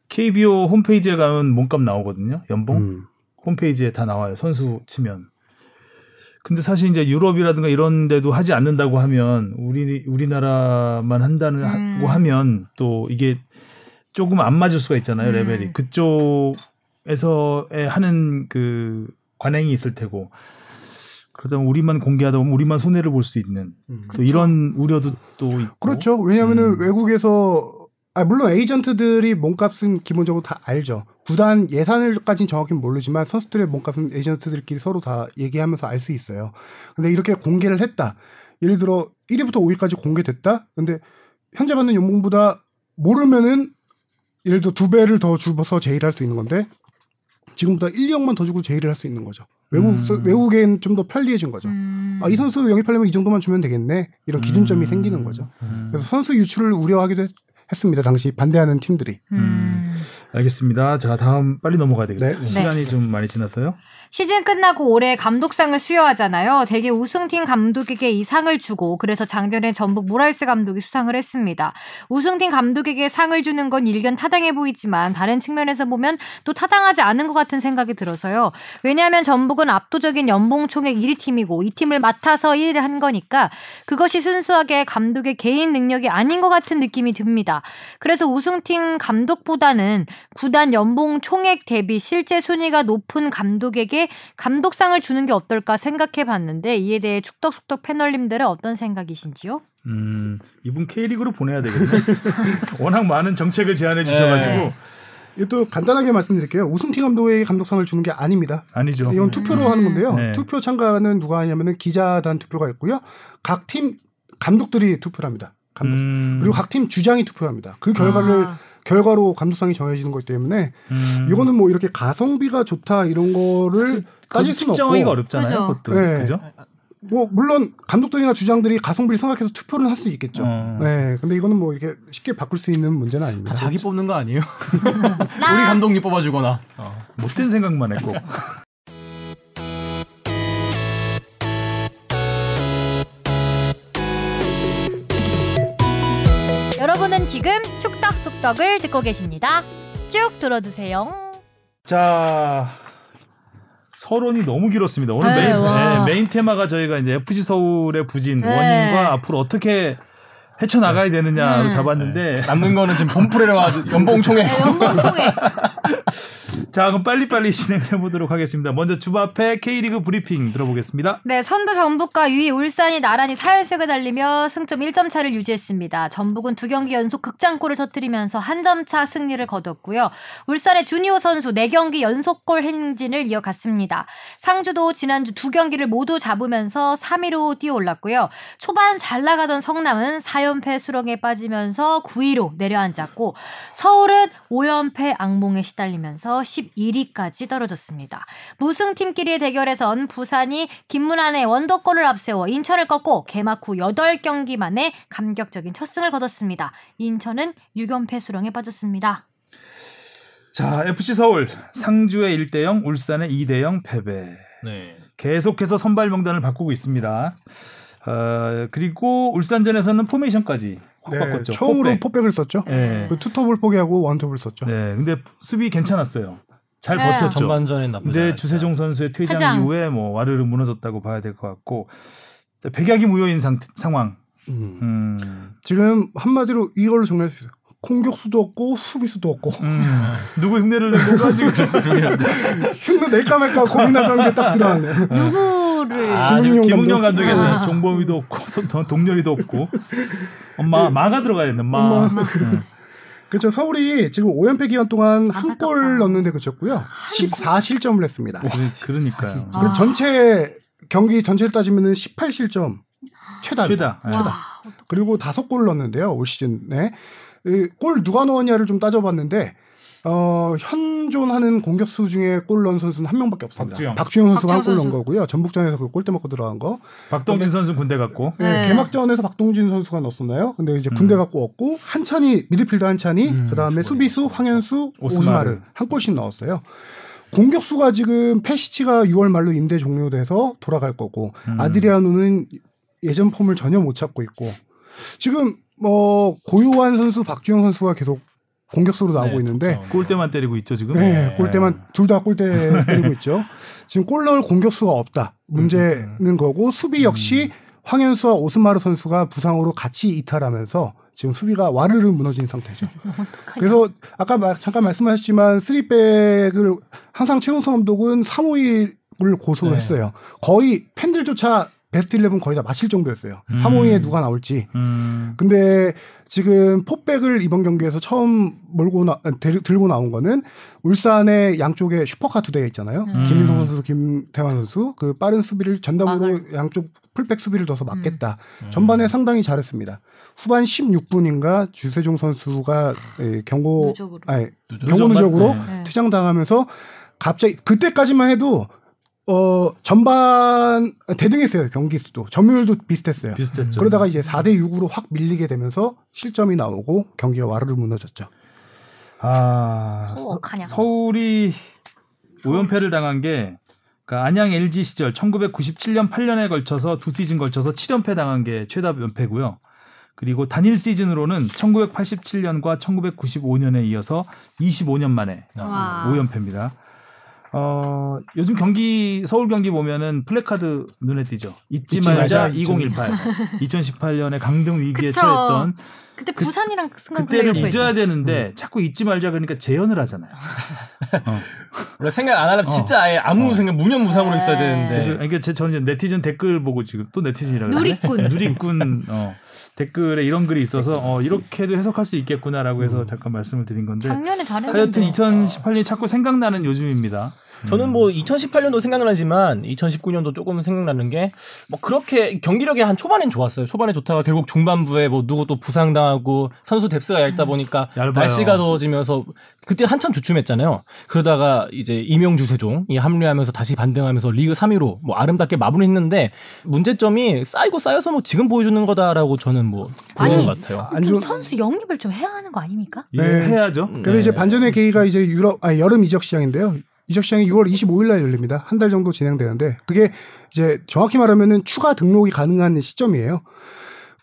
KBO 홈페이지에 가면 몸값 나오거든요. 연봉 음. 홈페이지에 다 나와요. 선수 치면. 근데 사실 이제 유럽이라든가 이런 데도 하지 않는다고 하면 우리 우리나라만 한다는 음. 하고 하면 또 이게 조금 안 맞을 수가 있잖아요. 음. 레벨이. 그쪽에서의 하는 그 관행이 있을 테고. 그러다 보면 우리만 공개하다 보면 우리만 손해를 볼 수 있는 음. 또 이런 우려도 또 있고. 그렇죠. 왜냐하면은 음. 외국에서 아 물론 에이전트들이 몸값은 기본적으로 다 알죠. 구단 예산을까지는 정확히 모르지만 선수들의 몸값은 에이전트들끼리 서로 다 얘기하면서 알 수 있어요. 근데 이렇게 공개를 했다. 예를 들어 1위부터 5위까지 공개됐다. 근데 현재 받는 연봉보다 모르면은 예를 들어 두 배를 더 주고서 제의를 할 수 있는 건데 지금보다 1, 2억만 더 주고 제의를 할 수 있는 거죠. 외국 음. 외국엔 좀 더 편리해진 거죠. 음. 아, 이 선수 영입하려면 이 정도만 주면 되겠네. 이런 기준점이 음. 생기는 거죠. 음. 그래서 선수 유출을 우려하기도 했, 습니다 당시 반대하는 팀들이. 음. 알겠습니다. 자, 다음 빨리 넘어가야 되겠다. 네. 시간이 좀 많이 지나서요. 시즌 끝나고 올해 감독상을 수여하잖아요. 대개 우승팀 감독에게 이 상을 주고 그래서 작년에 전북 모라이스 감독이 수상을 했습니다. 우승팀 감독에게 상을 주는 건 일견 타당해 보이지만 다른 측면에서 보면 또 타당하지 않은 것 같은 생각이 들어서요. 왜냐하면 전북은 압도적인 연봉 총액 1위 팀이고 이 팀을 맡아서 1위를 한 거니까 그것이 순수하게 감독의 개인 능력이 아닌 것 같은 느낌이 듭니다. 그래서 우승팀 감독보다는 구단 연봉 총액 대비 실제 순위가 높은 감독에게 감독상을 주는 게 어떨까 생각해 봤는데 이에 대해 축덕숙덕 패널님들은 어떤 생각이신지요? 음, 이분 K리그로 보내야 되겠네. [laughs] 워낙 많은 정책을 제안해 주셔가지고 네. 이것도 간단하게 말씀드릴게요. 우승팀 감독에게 감독상을 주는 게 아닙니다. 아니죠. 이건 투표로 하는 건데요. 네. 투표 참가는 누가 하냐면은 기자단 투표가 있고요. 각 팀 감독들이 투표를 합니다. 감독. 음, 그리고 각 팀 주장이 투표합니다. 그 결과를 아. 결과로 감독상이 정해지는 거기 때문에 음, 이거는 뭐 이렇게 가성비가 좋다 이런 거를 따질 수는 없고 어렵잖아요. 그죠. 그것도 네. 그죠? 뭐 물론 감독들이나 주장들이 가성비를 생각해서 투표를 할 수 있겠죠. 어. 네, 근데 이거는 뭐 이렇게 쉽게 바꿀 수 있는 문제는 아닙니다. 다 자기 뽑는 거 아니에요? [laughs] 나- 우리 감독님 뽑아주거나. 어. 못된 생각만 했고. 여러분은 지금 축덕쑥덕을 듣고 계십니다. 쭉 들어주세요. 자, 서론이 너무 길었습니다. 오늘 네, 메인, 와. 네, 메인 테마가 저희가 이제 FC 서울의 부진 네. 원인과 앞으로 어떻게 헤쳐 나가야 되느냐로 음. 잡았는데 남는 거는 지금 아주 [laughs] 연봉. 네, 연봉 총액. [laughs] 자, 그럼 빨리빨리 [laughs] 진행을 해보도록 하겠습니다. 먼저 주바페 K리그 브리핑 들어보겠습니다. 네, 선두 전북과 2위 울산이 나란히 4연승을 달리며 승점 1점 차를 유지했습니다. 전북은 두 경기 연속 극장골을 터뜨리면서 한 점 차 승리를 거뒀고요. 울산의 주니오 선수 4경기 연속골 행진을 이어갔습니다. 상주도 지난주 두 경기를 모두 잡으면서 3위로 뛰어올랐고요. 초반 잘 나가던 성남은 4연패 수렁에 빠지면서 9위로 내려앉았고 서울은 5연패 악몽에 시달리면서 31위까지 떨어졌습니다. 무승 팀끼리의 대결에선 부산이 김문환의 원더골을 앞세워 인천을 꺾고 개막 후 8경기 만에 감격적인 첫 승을 거뒀습니다. 인천은 6연패 수렁에 빠졌습니다. 자, FC 서울 상주의 1대 0, 울산의 2대 0 패배. 네. 계속해서 선발 명단을 바꾸고 있습니다. 어, 그리고 울산전에서는 포메이션까지 확 네, 바꿨죠. 처음으로 포백. 포백을 썼죠. 네. 그 투톱을 포기하고 원톱을 썼죠. 네, 근데 수비 괜찮았어요. 잘 네. 버텼죠. 전반전에 나쁘지 근데 않았어요. 주세종 선수의 퇴장 퇴장. 이후에 뭐 와르르 무너졌다고 봐야 될 것 같고 백약이 무효인 상, 상황. 음. 음, 지금 한마디로 이걸로 정리할 수 있어요. 공격수도 없고 수비수도 없고 음. 누구 흉내를 낸 건가 지금? 흉내 낼까 말까 고민하던 게딱 들어왔네. 누구를 아, 김웅용 김웅영 감독. 감독이네. 아. 종범이도 없고 동렬이도 없고. 엄마 마가 들어가야 되는 마. 엄마. 음. 그렇죠. 서울이 지금 5연패 기간 동안 한 안타깝다. 골 넣는 데 그쳤고요. 14실점을 했습니다. 그러니까요. 아. 그리고 전체 경기 전체를 따지면은 18실점 최다. 최다. 예. 와, 그리고 다섯 골 넣었는데요. 올 시즌에 이골 누가 넣었냐를 좀 따져봤는데 어, 현존하는 공격수 중에 골 넣은 선수는 한 명밖에 없습니다. 박주영. 선수가 한골 박주영 넣은 선수. 거고요. 전북전에서 그 골대 먹고 들어간 거. 박동진 선수 군대 갔고. 네, 네. 개막전에서 박동진 선수가 넣었었나요? 근데 이제 음. 군대 갖고 없고 한찬이 미드필더 한찬이 음, 그다음에 주머니. 수비수 황현수 오스마르. 오스마르 한 골씩 넣었어요. 공격수가 지금 페시치가 6월 말로 임대 종료돼서 돌아갈 거고 음. 아드리아노는 예전 폼을 전혀 못 찾고 있고 지금 뭐 고요한 선수 박주영 선수가 계속 공격수로 나오고 네, 있는데 독점. 골대만 때리고 있죠 지금. 네, 골대만 둘 다 골대 때리고 [laughs] 있죠. 지금 골 넣을 공격수가 없다. 문제는 거고 수비 역시 황현수와 오스마르 선수가 부상으로 같이 이탈하면서 지금 수비가 와르르 무너진 상태죠. 어떡하냐. 그래서 아까 마- 잠깐 말씀하셨지만 쓰리백을 항상 최용성 감독은 352를 고소했어요. 거의 팬들조차 베스트 11 거의 다 마칠 정도였어요. 음. 352에 누가 나올지. 음. 근데 지금 포백을 이번 경기에서 처음 몰고 나, 들, 들고 나온 거는 울산의 양쪽에 슈퍼카 두 대가 있잖아요. 음. 김인성 선수, 김태환 선수 그 빠른 수비를 전담으로 막을. 양쪽 풀백 수비를 둬서 막겠다. 음. 전반에 상당히 잘했습니다. 후반 16분인가 주세종 선수가 예, 경고 누적으로. 아니 누적. 경고 누적으로 네. 네. 퇴장당하면서 갑자기 그때까지만 해도 어 전반 대등했어요 경기 수도 점유율도 비슷했어요. 비슷했죠. 그러다가 이제 4대 6으로 확 밀리게 되면서 실점이 나오고 경기가 와르르 무너졌죠. 아 서울 울이 5연패를 당한 게 그러니까 안양 LG 시절 1997년 8년에 걸쳐서 두 시즌 걸쳐서 7연패 당한 게 최다 연패고요. 그리고 단일 시즌으로는 1987년과 1995년에 이어서 25년 만에 와. 5연패입니다. 어, 요즘 경기 서울 경기 보면은 플래카드 눈에 띄죠. 잊지, 잊지 말자, 말자, 2018. 2018년에 [laughs] 강등 위기에 그쵸. 처했던 그때 부산이랑 승강 그때를 잊어야 했죠. 되는데 자꾸 잊지 말자 그러니까 재연을 하잖아요. [laughs] 원래 생각 안 하려면 진짜 아예 아무 생각 무념무상으로 있어야 네. 되는데. 그래서 그러니까 제 저는 이제 네티즌 댓글 보고 지금 또 네티즌이라고 누리꾼. [laughs] 누리꾼 어, 댓글에 이런 글이 있어서 어, 이렇게도 해석할 수 있겠구나라고 해서 잠깐 말씀을 드린 건데 작년에 잘했는데. 하여튼 2018년이 자꾸 생각나는 요즘입니다. 저는 뭐 2018년도 생각나지만 2019년도 조금 생각나는 게 뭐 그렇게 경기력이 한 초반엔 좋았어요. 초반에 좋다가 결국 중반부에 뭐 누구 또 부상당하고 선수 뎁스가 얇다 보니까 얇아요. 날씨가 더워지면서 그때 한참 주춤했잖아요. 그러다가 이제 이명주 세종이 합류하면서 다시 반등하면서 리그 3위로 뭐 아름답게 마무리했는데 문제점이 쌓이고 쌓여서 뭐 지금 보여주는 거다라고 저는 뭐 보는 것 같아요. 안좀 선수 영입을 좀 해야 하는 거 아닙니까? 이제 네. 해야죠. 그래서 이제 반전의 계기가 이제 유럽 아니 여름 이적 시장인데요. 이적 시장이 6월 25일 날 열립니다. 한 달 정도 진행되는데 그게 이제 정확히 말하면은 추가 등록이 가능한 시점이에요.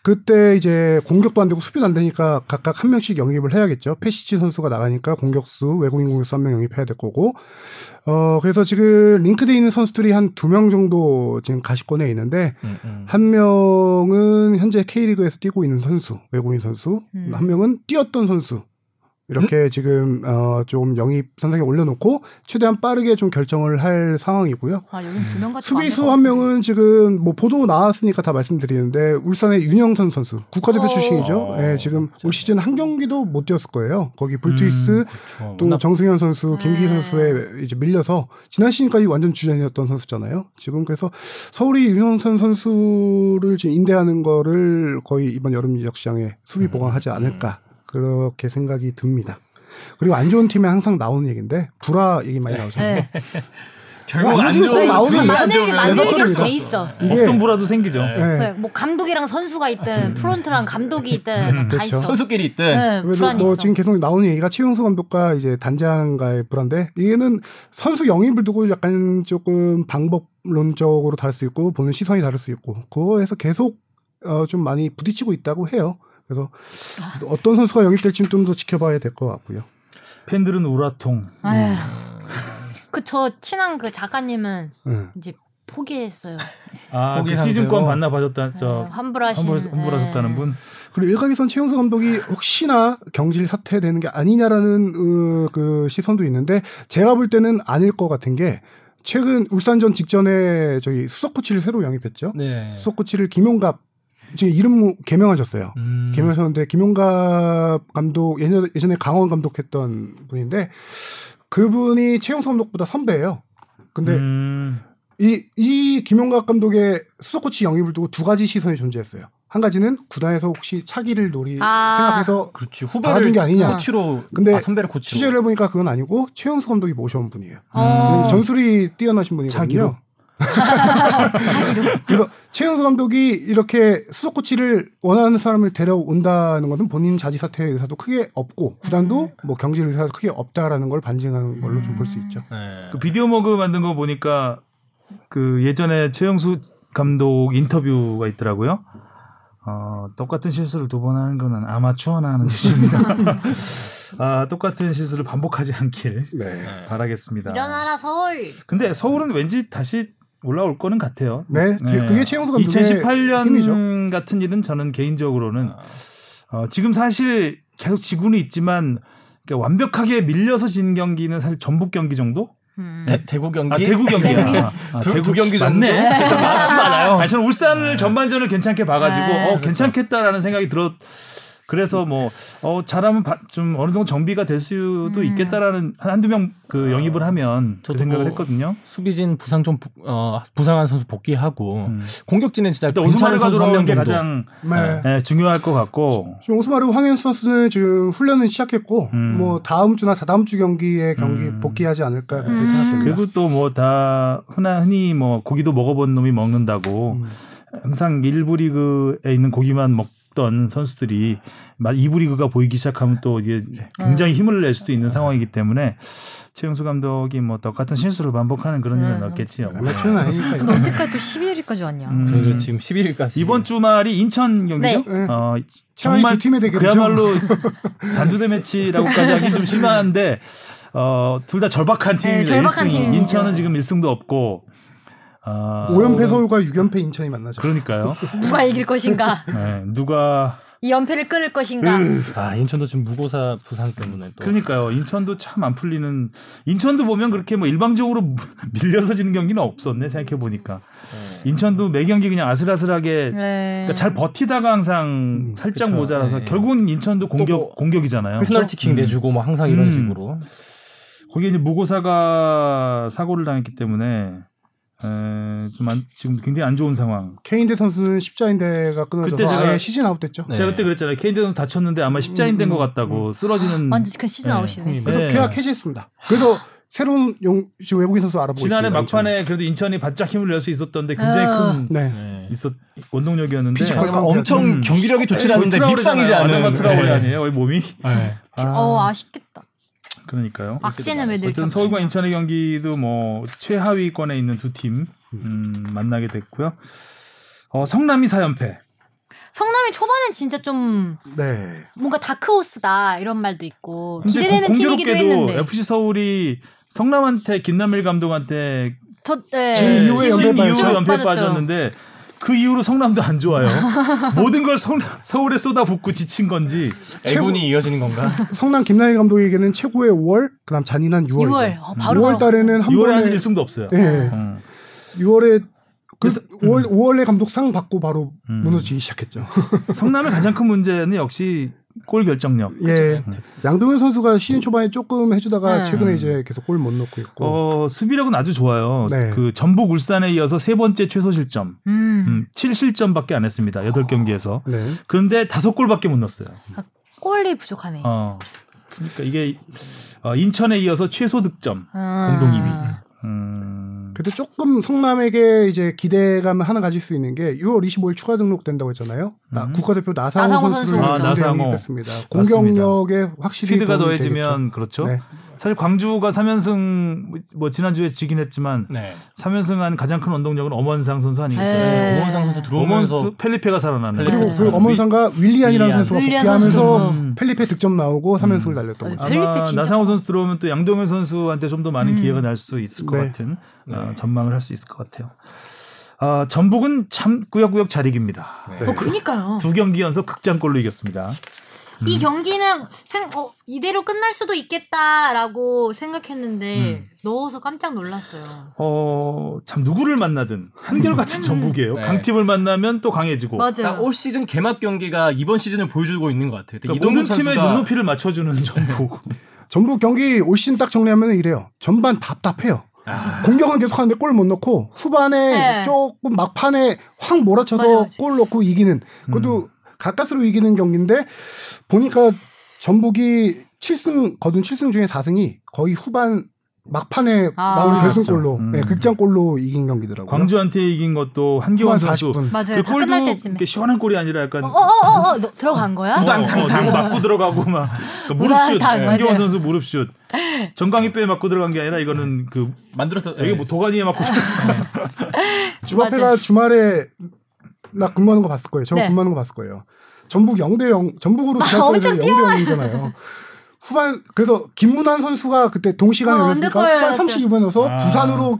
그때 이제 공격도 안 되고 수비도 안 되니까 각각 한 명씩 영입을 해야겠죠. 페시치 선수가 나가니까 공격수 외국인 공격수 한 명 영입해야 될 거고. 어 그래서 지금 링크드에 있는 선수들이 한 두 명 정도 지금 가시권에 있는데 음, 음. 한 명은 현재 K리그에서 뛰고 있는 선수, 외국인 선수. 음. 한 명은 뛰었던 선수. 이렇게 지금 어 좀 영입 선상에 올려놓고 최대한 빠르게 좀 결정을 할 상황이고요. 아, 여긴 두명 같이 수비수 한 명은 지금 뭐 보도 나왔으니까 다 말씀드리는데 울산의 윤영선 선수 국가대표 어. 출신이죠. 예, 지금 올 시즌 한 경기도 못 뛰었을 거예요. 거기 불투이스 어, 또 정승현 선수, 김기 네. 선수에 이제 밀려서 지난 시즌까지 완전 주전이었던 선수잖아요. 지금 그래서 서울이 윤영선 선수를 지금 임대하는 거를 거의 이번 여름 이적 시장에 수비 보강하지 않을까 그렇게 생각이 듭니다. 그리고 안 좋은 팀에 항상 나오는 얘기인데 불화 얘기 많이 나오잖아요. 네. [laughs] 결국 안안 좋은 나오는 안 만들기. 돼 있어. 이게 어떤 불화도 생기죠. 네. 네. 네, 뭐 감독이랑 선수가 있든 프론트랑 감독이 있든 다 그렇죠. 있어. 선수끼리 있든 네, 불안이 뭐 있어. 지금 계속 나오는 얘기가 최용수 감독과 이제 단장과의 불화인데 이게는 선수 영입을 두고 약간 조금 방법론적으로 다를 수 있고 보는 시선이 다를 수 있고 그거에서 계속 어, 좀 많이 부딪히고 있다고 해요. 그래서 어떤 선수가 영입될지는 좀 더 지켜봐야 될 것 같고요. 팬들은 우라통. 아휴. 그저 친한 그 작가님은 네. 이제 포기했어요. 아, 그 포기 시즌권. 반납 받았다. 네, 저 환불하신 환불, 환불 하셨다는 네. 분. 그리고 일각에선 최용수 감독이 혹시나 경질 사퇴되는 게 아니냐라는 어, 그 시선도 있는데 제가 볼 때는 아닐 것 같은 게 최근 울산전 직전에 저희 수석 코치를 새로 영입했죠. 네. 수석 코치를 김용갑 지금 이름 개명하셨어요. 음. 개명하셨는데 김용갑 감독 예전, 예전에 강원 감독했던 분인데 그분이 최용수 감독보다 선배예요. 근데 음, 이, 이 김용갑 감독의 수석 코치 영입을 두고 두 가지 시선이 존재했어요. 한 가지는 구단에서 혹시 차기를 노리 아. 생각해서 그렇지 후배를 게 아니냐. 코치로 근데 아, 선배를 코치로 취재를 해보니까 그건 아니고 최용수 감독이 모셔온 분이에요. 어. 전술이 뛰어나신 분이거든요. 차기로? [laughs] 그래서 최용수 감독이 이렇게 수석 코치를 원하는 사람을 데려온다는 것은 본인 자지 사퇴의 의사도 크게 없고 구단도 뭐 경질 의사도 크게 없다라는 걸 반증하는 걸로 좀볼 수 있죠. 네. 그 비디오 머그 만든 거 보니까 그 예전에 최영수 감독 인터뷰가 있더라고요. 어, 똑같은 실수를 두 번 하는 거는 아마추어나 하는 짓입니다. [laughs] 아, 똑같은 실수를 반복하지 않길 네. 바라겠습니다. 일어나라 서울. 근데 서울은 왠지 다시 올라올 거는 같아요. 네, 그게 최용수 감독의 2018년 힘이죠. 같은 일은 저는 개인적으로는 어, 지금 사실 계속 지구는 있지만 그러니까 완벽하게 밀려서 진 경기는 사실 전북 경기 정도? 음. 대, 대구 경기 아 대구 경기야. 아, 두- 대구 두 경기 정도? 맞네. 좀 많- 좀 많아요. 아니, 저는 울산을 전반전을 괜찮게 봐가지고 네. 어 그렇죠. 괜찮겠다라는 생각이 들었. 그래서 뭐 어, 잘하면 바- 좀 어느 정도 정비가 될 수도 음. 있겠다라는 한- 한두 명 그 영입을 하면 그 생각을 뭐 했거든요. 수비진 부상 좀 부- 어, 부상한 선수 복귀하고 음. 공격진은 진짜 오스마르가 선수 한 돌아오는 명게 정도. 가장 네. 예, 중요할 것 같고 지금 오스마르 황현수 선수는 지금 훈련은 시작했고 음. 뭐 다음 주나 다다음 주 경기에 경기 음. 복귀하지 않을까 그렇게 음. 생각됩니다. 그리고 또 뭐 다 흔한 흔히 뭐 고기도 먹어본 놈이 먹는다고 음. 항상 일부 리그에 있는 고기만 먹 던 선수들이 막 2부 리그가 보이기 시작하면 또 이게 굉장히 힘을 낼 수도 있는 상황이기 때문에 최영수 감독이 뭐 똑같은 실수를 반복하는 그런 일은 음. 없겠지요. 아마추어는 아니니까. 근데 언제까지 또 11일까지 왔냐? 음. 그리고 지금 11일까지 이번 주말이 인천 경기죠? 네. 어, 정말 대결이죠. 그야말로 [laughs] 단두대 매치라고까지 하긴 좀 심한데 어, 둘 다 절박한 네, 팀입니다. 절박한 1승이. 팀이죠. 인천은 지금 1승도 없고 아, 5연패 서울과 6연패 인천이 만나죠. 그러니까요. [laughs] 누가 이길 것인가? 네, 누가 이 연패를 끊을 것인가? 아 인천도 지금 무고사 부상 때문에 또 그러니까요. 인천도 참 안 풀리는 인천도 보면 그렇게 뭐 일방적으로 [laughs] 밀려서 지는 경기는 없었네 생각해 보니까 인천도 매 경기 그냥 아슬아슬하게 네. 그러니까 잘 버티다가 항상 음, 살짝 그쵸. 모자라서 네. 결국은 인천도 공격 뭐 공격이잖아요. 페널티킥 음. 내주고 뭐 항상 이런 음. 식으로 거기에 이제 무고사가 사고를 당했기 때문에 에, 좀 안, 지금 굉장히 안 좋은 상황. 케인대 선수는 십자인대가 끊어져서 그때 제가- 아예 시즌 아웃됐죠. 네. 제가 그때 그랬잖아요. 케인대 선수 다쳤는데 아마 십자인 된 음, 것 같다고 쓰러지는. 완전 그 시즌 네. 아웃이네. 그래서 네. 계약 해지했습니다. 그래서 새로운 용, 지금 외국인 선수 알아보고 지난해 있습니다. 막판에 그래도 인천이 바짝 힘을 낼 수 있었던데 굉장히 아. 큰 네. 네. 있었 원동력이었는데 막 음. 엄청 경기력이 좋지 않은데 밉상이지. 않은 트라우레 네. 아니에요? 몸이. 네. 어 아쉽겠다. 그러니까요. 악재는 왜늘 어쨌든 서울과 인천의 경기도 뭐 최하위권에 있는 두팀 음, 만나게 됐고요. 어, 성남이 4연패. 성남이 초반엔 진짜 좀 네. 뭔가 다크호스다 이런 말도 있고 기대되는 공- 팀이기도 했는데 FC 서울이 성남한테 김남일 감독한테 저 네. 진 이후에 진 연패 빠졌는데 그 이후로 성남도 안 좋아요. [laughs] 모든 걸 성, 서울에 쏟아붓고 지친 건지 애군이 이어지는 건가? [laughs] 성남 김나일 감독에게는 최고의 5월, 그다음 잔인한 6월. 6월 어, 바로 6월 바로 달에는 한 6월에 번에 한 1승도 없어요. 예. 음. 6월에 그 그래서- 5월 5월에 감독상 받고 바로 음. 무너지기 시작했죠. 성남의 가장 큰 문제는 역시 골 결정력. 예. 양동현 선수가 시즌 초반에 조금 해주다가 네. 최근에 이제 계속 골 못 넣고 있고. 어, 수비력은 아주 좋아요. 네. 그 전북 울산에 이어서 세 번째 최소 실점. 음. 음, 7실점밖에 안 했습니다. 8경기에서. 네. 그런데 다섯 골밖에 못 넣었어요. 골이 부족하네. 어. 그러니까 이게 어, 인천에 이어서 최소 득점 아. 공동 2위. 음. 그래도 조금 성남에게 이제 기대감을 하나 가질 수 있는 게 6월 25일 추가 등록된다고 했잖아요. 나- 음. 국가대표 나상호, 나상호 선수를 선수. 아, 나상호. 영입했습니다. 공격력에 확실히 도움이 더해지면 되겠죠. 그렇죠. 네. 사실 광주가 3연승 뭐 지난주에 지긴 했지만 네. 3연승한 가장 큰 원동력은 엄원상 선수 아니겠어요? 네. 오원상 선수 들어오면서 오먼 펠리페가 살아나는. 펠리페. 그리고 그 네. 엄원상과 윌리안이라는 윌리안. 선수가 윌리안 복귀하면서. 음. 펠리페 득점 나오고 3연승을 달렸던 네. 거죠. 아마 나상호 선수 들어오면 또 양동현 선수한테 좀 더 많은 음. 기회가 날 수 있을 것 네. 같은 어, 네. 전망을 할 수 있을 것 같아요. 아, 전북은 참 꾸역꾸역 잘 이깁니다. 어, 그니까요. 두 경기 연속 극장골로 이겼습니다. 이 경기는 생, 어, 이대로 끝날 수도 있겠다라고 생각했는데 음. 넣어서 깜짝 놀랐어요. 어, 참 누구를 만나든 한결같은 전북이에요. 네. 강팀을 만나면 또 강해지고. 맞아요. 그러니까 올 시즌 개막 경기가 이번 시즌을 보여주고 있는 것 같아요. 그러니까 모든 팀의 선수가 눈높이를 맞춰주는 전북. [laughs] 전북 경기 올 시즌 딱 정리하면 이래요. 전반 답답해요. 아, 공격은 계속하는데 골 못 넣고 후반에 네. 조금 막판에 확 몰아쳐서 맞아, 맞아. 골 넣고 이기는 그것도 가까스로 이기는 경기인데 보니까 전북이 7승 거둔 7승 중에 4승이 거의 후반 막판에 아. 나오는 그렇죠. 결승골로 음. 네, 극장골로 이긴 경기더라고요. 광주한테 이긴 것도 한기원 선수. 40분. 맞아요. 그 골도. 이렇게 시원한 골이 아니라 약간 어, 어, 어, 어, 너, 들어간 거야? 우당탕 고 맞고 들어가고 막 그러니까 무릎슛 우당탕, 한기원. 선수 무릎슛 정강이 뼈에 맞고 들어간 게 아니라 이거는 그 만들어서 여기 뭐 도가니에 맞고 [laughs] 주바페가. 주말에 나 근무하는 거 봤을 거예요. 저 네. 근무하는 거 봤을 거예요. 전북 0대 0 전북으로 아, 기합 엄청 0대 0이잖아요. 후반 그래서 김문환 선수가 그때 동시간에 어, 열렸으니까 후반 거예요, 32분에 넣어서 아. 부산으로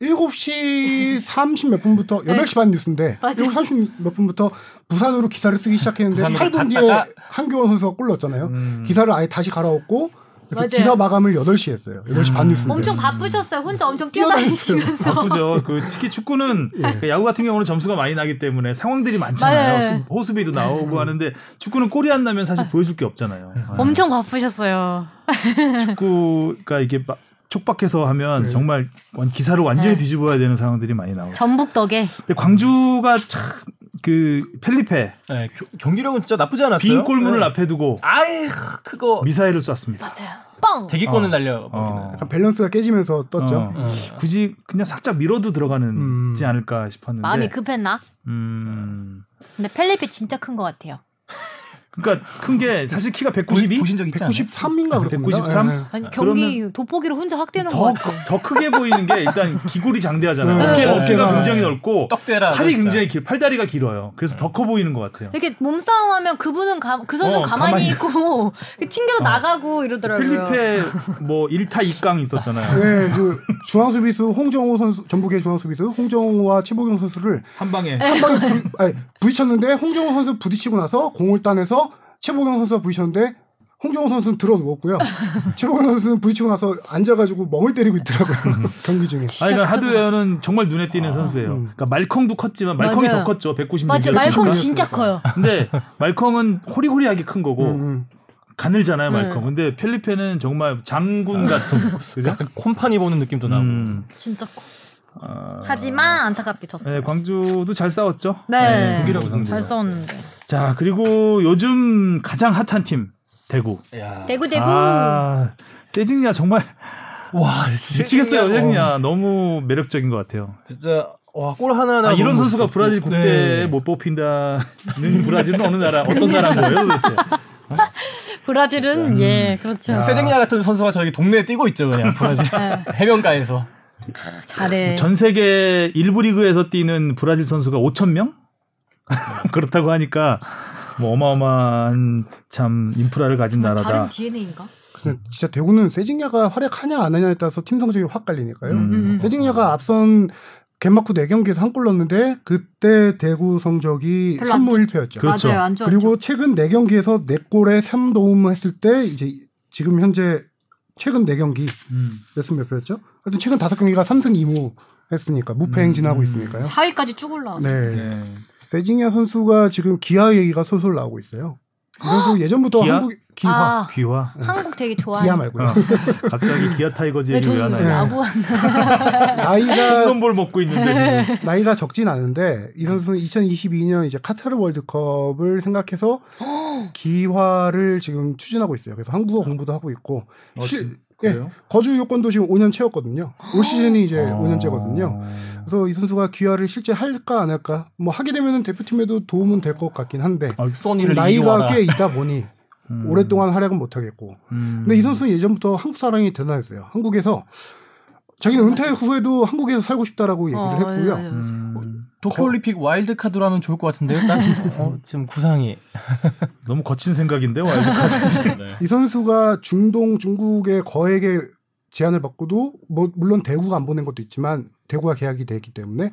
7시 30 몇 분부터 8시 반 뉴스인데 맞아요. 7시 30몇 분부터 부산으로 기사를 쓰기 시작했는데 부산으로 8분 뒤에 갔다가 한교원 선수가 골 넣었잖아요. 음. 기사를 아예 다시 갈아엎고 그래서 맞아요. 기사 마감을 8시에 했어요. 8시 반 뉴스인데. 엄청 바쁘셨어요. 혼자 엄청 뛰어다니시면서. 바쁘죠. 그 특히 축구는 [laughs] 그 야구 같은 경우는 점수가 많이 나기 때문에 상황들이 많잖아요. 맞아요. 수- 호수비도 나오고 하는데 축구는 골이 안 나면 사실 보여줄 게 없잖아요. 아, 엄청 바쁘셨어요. [laughs] 축구가 이게 막 촉박해서 하면 네. 정말 완- 기사를 완전히 네. 뒤집어야 되는 상황들이 많이 나오죠. 전북 덕에. 근데 광주가 참 그 펠리페 네, 겨- 경기력은 진짜 나쁘지 않았어요. 빈 골문을 네. 앞에 두고 아이 그거 미사일을 쐈습니다. 맞아요. 뻥. 대기권을 어. 날려. 어. 약간 밸런스가 깨지면서 떴죠. 어. 어. 굳이 그냥 살짝 밀어도 들어가는지 음. 않을까 싶었는데. 마음이 급했나? 음. 근데 펠리페 진짜 큰 것 같아요. 그러니까 큰 게 사실 키가 192. 보신 적 있지 않아요? 193인가 그렇습니다. 193? 예. 아니 경기 돋보기를 혼자 확 되는 것 더, 같아. 더 크게 보이는 게 일단 기골이 장대하잖아요. 네. 어깨, 네. 어깨가 네. 굉장히 넓고 떡대라. 팔이 그랬어요. 굉장히 길, 팔다리가 길어요. 그래서 더 커 보이는 것 같아요. 이렇게 몸싸움하면 그분은 가, 그 선수 는 어, 가만히, 가만히 있고 튕겨서 나가고 이러더라고요. 필리페 뭐 1타 2강 있었잖아요. 네, 그 중앙 수비수 홍정호 선수 전북의 중앙 수비수 홍정호와 최보경 선수를 한 방에 네. 한 방에 부딪혔는데 홍정호 선수 부딪히고 나서 공을 따내서 최보경 선수가 부딪혔는데 홍정호 선수는 들어 누웠고요. [laughs] 최보경 선수는 부딪히고 나서 앉아가지고 멍을 때리고 있더라고요 [laughs] 경기 중에. 아니, 그러니까 하드웨어는 정말 눈에 띄는 선수예요. 음. 그러니까 말컹도 컸지만 말컹이 맞아요. 더 컸죠. 190. 맞아, 말콩 진짜 커요. 근데 말컹은 호리호리하게 큰 거고 음, 음. 가늘잖아요, 네. 말컹. 근데 펠리페는 정말 장군 같은 [laughs] 그죠? 약간 콤파니 보는 느낌도 나고. 음. 진짜 커. 아, 하지만 안타깝게 졌어요. 네, 광주도 잘 싸웠죠. 네. 독일하고 상대로. 잘 싸웠는데. 자, 그리고 요즘 가장 핫한 팀 대구. 대구 대구. 아, 세징야 정말 와 미치겠어요. 세징야. 세징야 너무 매력적인 것 같아요. 진짜 와골 하나 하나. 아, 이런 선수가 브라질 국대에 네. 못 뽑힌다는 [laughs] 브라질은 어느 나라 어떤 나라인 거예요, 도대체? [laughs] 브라질은 예 그렇죠. 야. 세징야 같은 선수가 저기 동네에 뛰고 있죠 그냥 [laughs] 브라질 네. 해변가에서. 잘해. 전 세계 1부 리그에서 뛰는 브라질 선수가 5천 명? [laughs] 그렇다고 하니까 뭐 어마어마한 참 인프라를 가진 나라다. 다른 DNA인가? 그냥 진짜 대구는 세징야가 활약하냐 안 하냐에 따라서 팀 성적이 확 갈리니까요. 음. 음. 세징야가 앞선 개막 후 4경기에서 한 골 넣었는데 그때 대구 성적이 별로 안 3무 1패였죠. 그렇죠. 맞아요. 안 좋았죠. 그리고 최근 4경기에서 4골에 3도움을 했을 때 이제 지금 현재 최근 4경기 음. 몇승 몇 패였죠? 하여튼 최근 5경기가 3승 2무 했으니까 무패 행진하고 음. 있으니까요. 4위까지 쭉 올라왔죠. 네. 네. 세징야 선수가 지금 기아 얘기가 솔솔 나오고 있어요. 이 선수 예전부터 기아? 한국 귀화. 아, 귀화. 한국 되게 [laughs] 좋아하는. 기아 말고요. 어. 갑자기 기아 타이거즈 네, 얘기 왜 저는 하나요? 야구한. 나이가 흰건볼 먹고 있는데 지금. 나이가 적진 않은데 이 선수는 2022년 이제 카타르 월드컵을 생각해서 귀화를 지금 추진하고 있어요. 그래서 한국어 공부도 하고 있고 어, 실- 진- 예, 그래요? 거주 요건도 지금 5년 채웠거든요. 올 시즌이 이제 어. 5년째거든요. 그래서 이 선수가 귀화를 실제 할까 안 할까 뭐 하게 되면은 대표팀에도 도움은 될 것 같긴 한데 아, 나이가. 꽤 있다 보니 [laughs] 음. 오랫동안 활약은 못 하겠고. 음. 근데 이 선수는 예전부터 한국 사랑이 대단했어요. 한국에서 자기는 은퇴 후에도 한국에서 살고 싶다라고 얘기를 어, 했고요. 네, 네, 네. 음. 도쿄올림픽 와일드 카드로 하면 좋을 것 같은데요. 딱 [laughs] 어, 지금 구상이. 너무 거친 생각인데 와일드 카드. [laughs] 네. 이 선수가 중동 중국의 거액의 제안을 받고도 뭐 물론 대구가 안 보낸 것도 있지만 대구가 계약이 돼 있기 때문에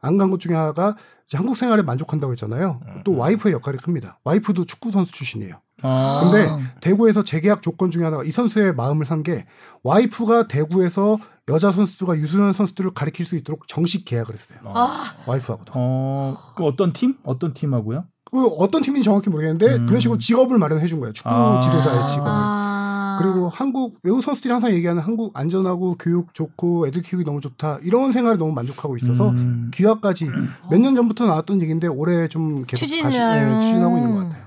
안 간 것 중에 하나가 이제 한국 생활에 만족한다고 했잖아요. 또 와이프의 역할이 큽니다. 와이프도 축구 선수 출신이에요. 아. 근데 대구에서 재계약 조건 중에 하나가 이 선수의 마음을 산 게 와이프가 대구에서 여자 선수가 유소년 선수들을 가르칠 수 있도록 정식 계약을 했어요. 아, 와이프하고도. 어, 그 어떤 팀? 어떤 팀하고요? 그 어떤 팀인지 정확히 모르겠는데 음. 그런 식으로 직업을 마련해 준 거예요. 축구 아. 지도자의 직업을. 아. 그리고 한국 외국 선수들이 항상 얘기하는 한국 안전하고 교육 좋고 애들 키우기 너무 좋다 이런 생활에 너무 만족하고 있어서 음. 귀화까지 [clears throat] 몇 년 전부터 나왔던 얘기인데 올해 좀 계속 추진을 다시 네, 추진하고 있는 것 같아요.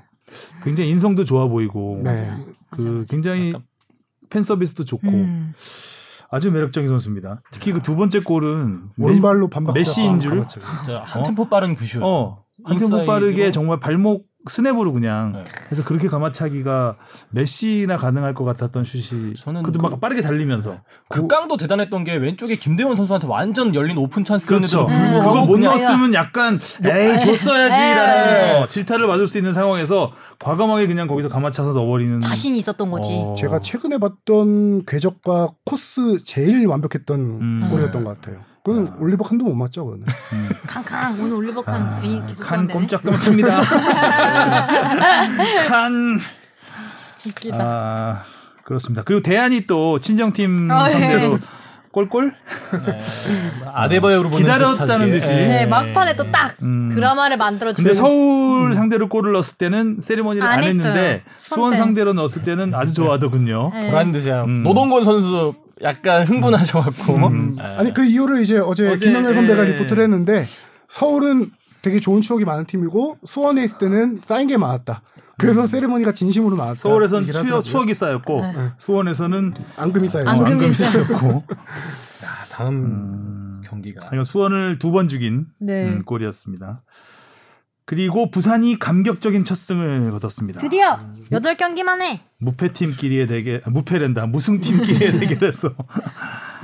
굉장히 인성도 좋아 보이고 네. 맞아요. 그 맞아. 굉장히 팬 서비스도 좋고 음. 아주 매력적인 선수입니다. 특히 그 두 번째 골은 오른발로 반 박. 메시인 줄? 진짜 한 어? 템포 빠른 굿슛. 어, 한 템포. 빠르게 정말 발목 스냅으로 그냥 네. 그래서 그렇게 감아차기가 메시나 가능할 것 같았던 슛이 저는 그도 그- 막 빠르게 달리면서 그 깡도 대단했던 게 왼쪽에 김대원 선수한테 완전 열린 오픈 찬스였는데도 그렇죠. 불구하고 그거 못 넣었으면 약간 에이 줬어야지라는 어, 질타를 받을 수 있는 상황에서 과감하게 그냥 거기서 감아차서 넣어버리는 자신이 있었던 거지. 어. 제가 최근에 봤던 궤적과 코스 제일 완벽했던 음. 골이었던 것 같아요. 그건 올리버 칸도 못 막죠. 칸 칸 오늘 올리버칸 괜히 계속 아, 칸 소환되네. 깜짝깜짝합니다. [laughs] 칸. 웃기다. 아 그렇습니다. 그리고 대안이 또 친정팀 어, 예. 상대로 꼴꼴 아데바요로 보는 기다렸다는 듯하게. 듯이. 예. 네, 막판에 또딱 음. 드라마를 만들어 근데 주는. 서울 상대로 골을 넣었을 때는 세리머니를 안, 안. 했는데 수원. 상대로 넣었을 때는 아주 좋아하더군요. 네. 보란 듯이 음. 노동건 선수 약간 흥분하셔갖고 음. 예. 아니 그 이유를 이제 어제, 어제, 김영렬 선배가 예. 리포트를 했는데 서울은 되게 좋은 추억이 많은 팀이고 수원에 있을 때는 쌓인 게 많았다. 그래서 세레머니가 진심으로 나왔다. 서울에선 하더라고요. 추억이 쌓였고 네. 수원에서는 앙금이 쌓여. 앙금. 앙금이. 쌓였고 아, [laughs] 다음 음. 경기가 그러니까 수원을 두 번 죽인 네. 음, 골이었습니다. 그리고 부산이 감격적인 첫 승을 거뒀습니다. 드디어 여덟 경기만 해. 무패팀끼리의 대결, 아, 무패랜다. 무승팀끼리의 [laughs] 대결에서.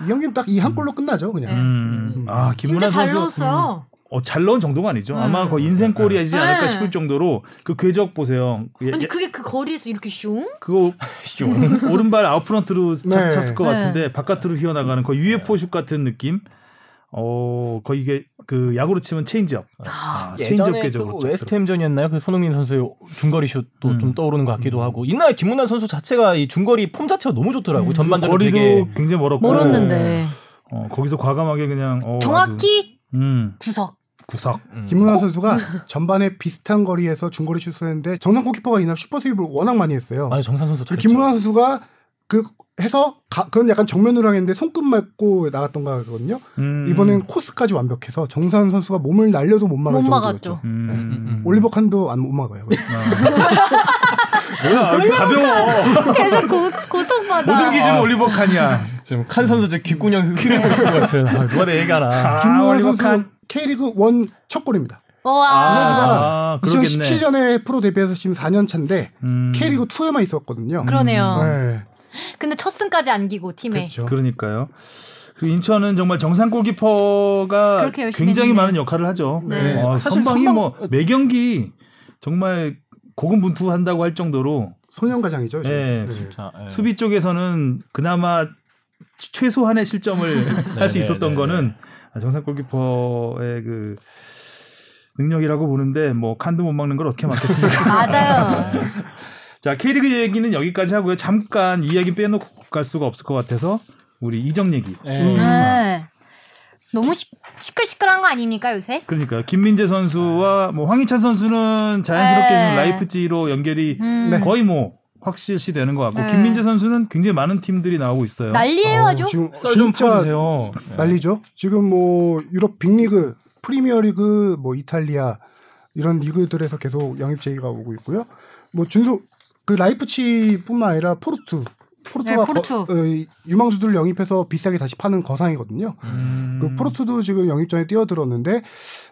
이 경기는 딱 이 한 골로 끝나죠, 그냥. 음, 아, 진짜 김문환 잘 선수. 넣었어요. 어, 잘 넣은 정도가 아니죠. 아마 음. 거의 인생골이지 않을까 네. 싶을 정도로 그 궤적 보세요. 예, 아니 예, 그게 그 거리에서 이렇게 슝? 그거 [laughs] 오른발 아웃프런트로 차- 네. 찼을 것 네. 같은데 바깥으로 휘어나가는 거의 UFO 슛 같은 느낌. 어, 거의 이게 그 야구로 치면 체인지업. 아, 체인지업 예전에 그 웨스트햄전이었나요? 그 손흥민 선수의 중거리 슛도 음. 좀 떠오르는 것 같기도 하고 이날 김문환 선수 자체가 이 중거리 폼 자체가 너무 좋더라고요. 전반전에 거리도 되게 굉장히 멀었고. 멀었는데 어, 거기서 과감하게 그냥 어, 정확히 아주, 음, 구석. 구석. 음. 김문환 선수가 전반에 비슷한 거리에서 중거리 슛을 했는데 정상 골키퍼가 이날 슈퍼 세이브를 워낙 많이 했어요. 아니 정산 선수. 김문환 선수가 그 해서 가- 그건 약간 정면으로 했는데 손끝 맞고 나갔던 거거든요. 음. 이번엔 코스까지 완벽해서 정산 선수가 몸을 날려도 못 막을 못 정도였죠. 막았죠. 음, 음, 음. 올리버 칸도 안 못 막아요. [laughs] 뭐야, 왜 이렇게 가벼워. 계속 고, 고통받아. 모든 기준은 올리버 칸이야. 지금 칸 선수 제 귓구녕 휘리고 있을 것 같은. 아, 누가 내 얘기하나. 아, 올리버 선수 칸. K리그 원 첫 골입니다. 와. 아, 그러겠네. 2017년에 프로 데뷔해서 지금 4년 차인데 음. K리그 2에만 있었거든요. 그러네요. 네. 근데 첫 승까지 안기고 팀에. 그렇죠. 그러니까요. 그 인천은 정말 정상 골키퍼가 굉장히 했네. 많은 역할을 하죠. 네. 어, 사실 선방이 선방- 뭐 매경기 정말 고군분투한다고 할 정도로 소년가장이죠. 지금. 예. 네. 자, 예. 수비 쪽에서는 그나마 최소한의 실점을 [laughs] 할수 네, 있었던 네, 거는 정상 골키퍼의 그 능력이라고 보는데 뭐 칸도 못 막는 걸 어떻게 막겠습니까? [laughs] 맞아요. 자 K리그 얘기는 여기까지 하고요. 잠깐 이 이야기 빼놓고 갈 수가 없을 것 같아서 우리 이적 얘기. 예. 음. 네. 너무 시, 시끌시끌한 거 아닙니까 요새? 그러니까 김민재 선수와 뭐 황희찬 선수는 자연스럽게 네. 지금 라이프치히로 연결이 음. 네. 거의 뭐 확실시 되는 것 같고 네. 김민재 선수는 굉장히 많은 팀들이 나오고 있어요. 난리예요 어, 아주. 지금 썰좀 진짜 풀어주세요. 난리죠. 지금 뭐 유럽 빅리그, 프리미어리그, 뭐 이탈리아 이런 리그들에서 계속 영입 제의가 오고 있고요. 뭐 준소 그 라이프치히뿐만 아니라 포르투, 포르투가 네, 포르투. 거- 어, 이 유망주들 영입해서 비싸게 다시 파는 거상이거든요. 음. 그 포르투도 지금 영입전에 뛰어들었는데